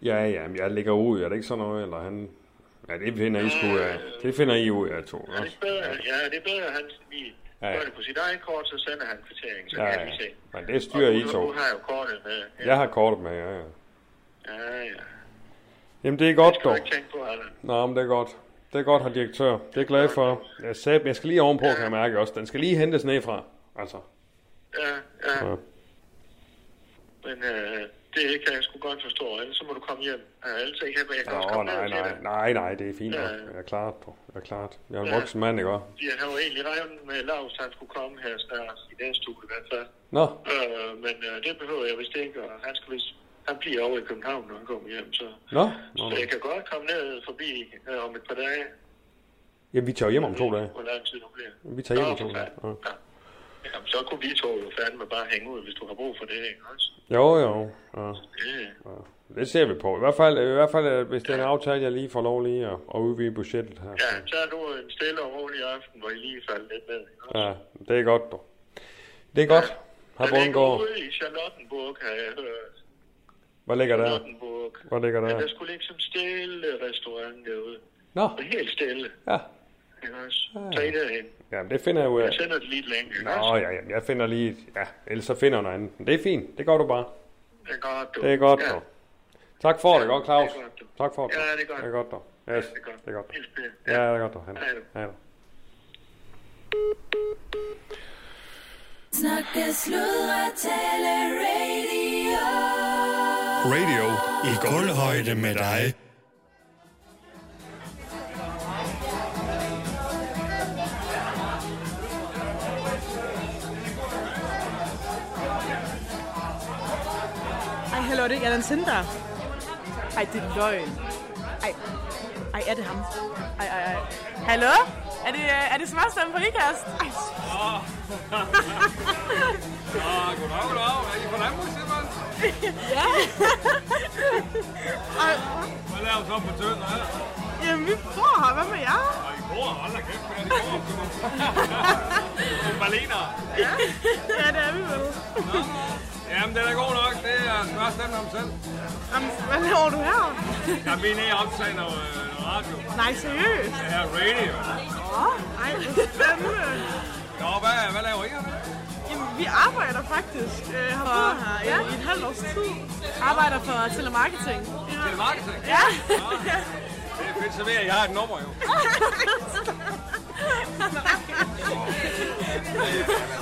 Ja, ja, men jeg ligger ud, er det ikke sådan noget, eller han... Ja, det finder I sgu, ja. Det finder I ud af to. Er det bedre? Ja, det er bedre, at han lige Ja, ja. ja. gør det på sit eget kort, så sender han kvittering, så Ja, kan ja. vi se. Men det styrer Og I to. Du har jo kortet med. Ja, Jeg har kortet med, ja, ja. ja. ja. Jamen, det er godt, Det skal du dog. ikke tænke på, Allan. Nå, men det er godt. Det er godt, herr direktør. Det er jeg glad for. Jeg, sagde, jeg skal lige ovenpå, kan jeg mærke også. Den skal lige hentes nedfra. Altså. Ja, ja. Ja. Men øh, det kan jeg sgu godt forstå. Ellers så må du komme hjem. Ja, ellers ikke, jeg kan også Nå, komme nej, ned nej, nej, nej, det er fint. Ja. Jeg er klart, dog. Jeg er klart. Jeg er en Ja. voksen mand, ikke også? Jeg har jo egentlig regnet med, Lars han skulle komme her snart i næste uge i hvert fald. Nå, Øh, men øh, det behøver jeg vist ikke, og han, skal vist, han bliver over i København, når han kommer hjem. Så, nå. nå, så jeg kan godt komme ned forbi øh, om et par dage. Jamen, vi tager hjem om to dage. Hvor lang tid du bliver. Vi tager hjem om to dage. Ja. Jamen, så kunne vi to jo fandme bare hænge ud, hvis du har brug for det, ikke også? Jo, jo. Ja. Ja. Ja. Det ser vi på. I hvert fald, i hvert fald øh, hvis det er en aftale, jeg lige får lov lige at, at udvide budgettet her. Ja, så er du en stille og rolig aften, hvor I lige falder lidt ned. ikke også? Ja, det er godt, dog. Det er godt. Har Den ligger Bundgaard. ude i Charlottenburg, har jeg hørt. Hvad ligger der? Charlottenburg. Hvad ligger Men der? der skulle ligge som stille restaurant derude. Nå. Og helt stille. Ja. Ikke også? Tag derhen. Jamen, det finder jeg ud af. Jeg sender det lige et længe, ikke Nå, også? ja, ja, jeg finder lige... Ja, ellers så finder jeg noget andet. Men Det er fint. Det gør du bare. Det er godt, du. Det er godt, ja. dog. Tak for det, godt, Claus. det er godt, du. Tak for det. Ja, det er godt. Det er godt, dog. Yes, det er godt. det er godt. Ja, det er godt, dog. Hej. Hej, du. Hej, dog. Snakke, sludre, tale, radio. Radio i kulhøjde med dig. Ej, hallo, det er ikke Allan Sindberg. Ej, det er løgn. Ej, ej, er det ham? Ej, ej, ej. Hallo? Er det, øh, er det smørstemme på IKAST? Ej, Ah, goddag, goddag. Er I på landbrug, simpelthen? Ja. Ej, Hvad laver du så på tønden her? jamen, vi bor her. Hvad med jer? Og I bor, hold da kæft, hvad er det går? En ballener. Ja, ja det er vi vel. Jamen, den er god nok. Det er smørstemme om selv. Jamen, hvad laver du her? Jamen, vi er nede og noget, øh, noget radio. Nej, seriøst? Det her radio. Åh, ej, hvor spændende. Nå, hvad, hvad laver I her? Jamen, vi arbejder faktisk. Øh, har boet her ja. i et halvt års tid. Arbejder for telemarketing. Ja. Telemarketing? Ja. Det er fedt, så ved jeg, at jeg har et nummer jo.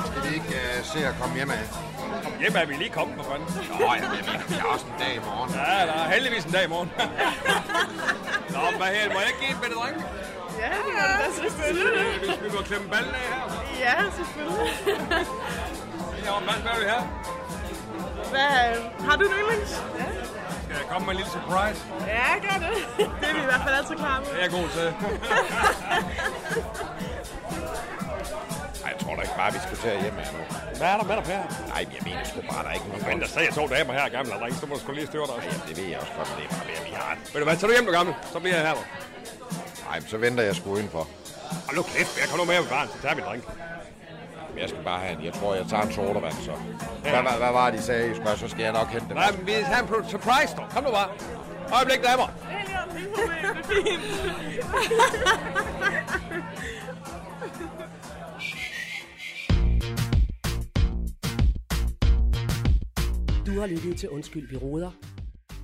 Skal vi ikke uh, se at komme hjem af? Kom hjem er vi lige kommet på fanden. Nå, ja, men vi har også en dag i morgen. Ja, der er heldigvis en dag i morgen. Nå, hvad her? Må jeg ikke give en bedre dreng? Ja, det gør det da selvfølgelig. Hvis vi går klemme ballen af her. Ja, selvfølgelig. Ja, hvad spørger vi her? Hvad, har du en yndlings? Ja. Skal jeg komme med en lille surprise? Ja, gør det. Det er vi i hvert fald altid klar med. Det er jeg god til. Ej, jeg tror da ikke bare, vi skal tage hjem af nu. Hvad er der med dig, Per? Nej, men jeg mener sgu bare, der er ikke nogen Men der sagde jeg to damer her, gamle dreng, så må du sgu lige styre dig. Nej, det ved jeg også godt, det er bare at vi har. Ved du hvad, tager du hjem, du gamle? Så bliver jeg her. Nej, så venter jeg sgu udenfor. Hold nu kæft, jeg kommer nu med med barn, så tager min drink. Jeg skal bare have en. Jeg tror, jeg tager en sodavand, så. Hvad, hvad, hvad var det, de sagde, I skulle? Så skal jeg nok hente den. Nej, men vi har en surprise, dog. Kom nu bare. Øjeblik, damer. Er. Du har lyttet til Undskyld, vi råder.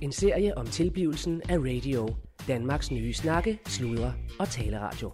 En serie om tilblivelsen af radio. Danmarks nye snakke, sludre og taleradio.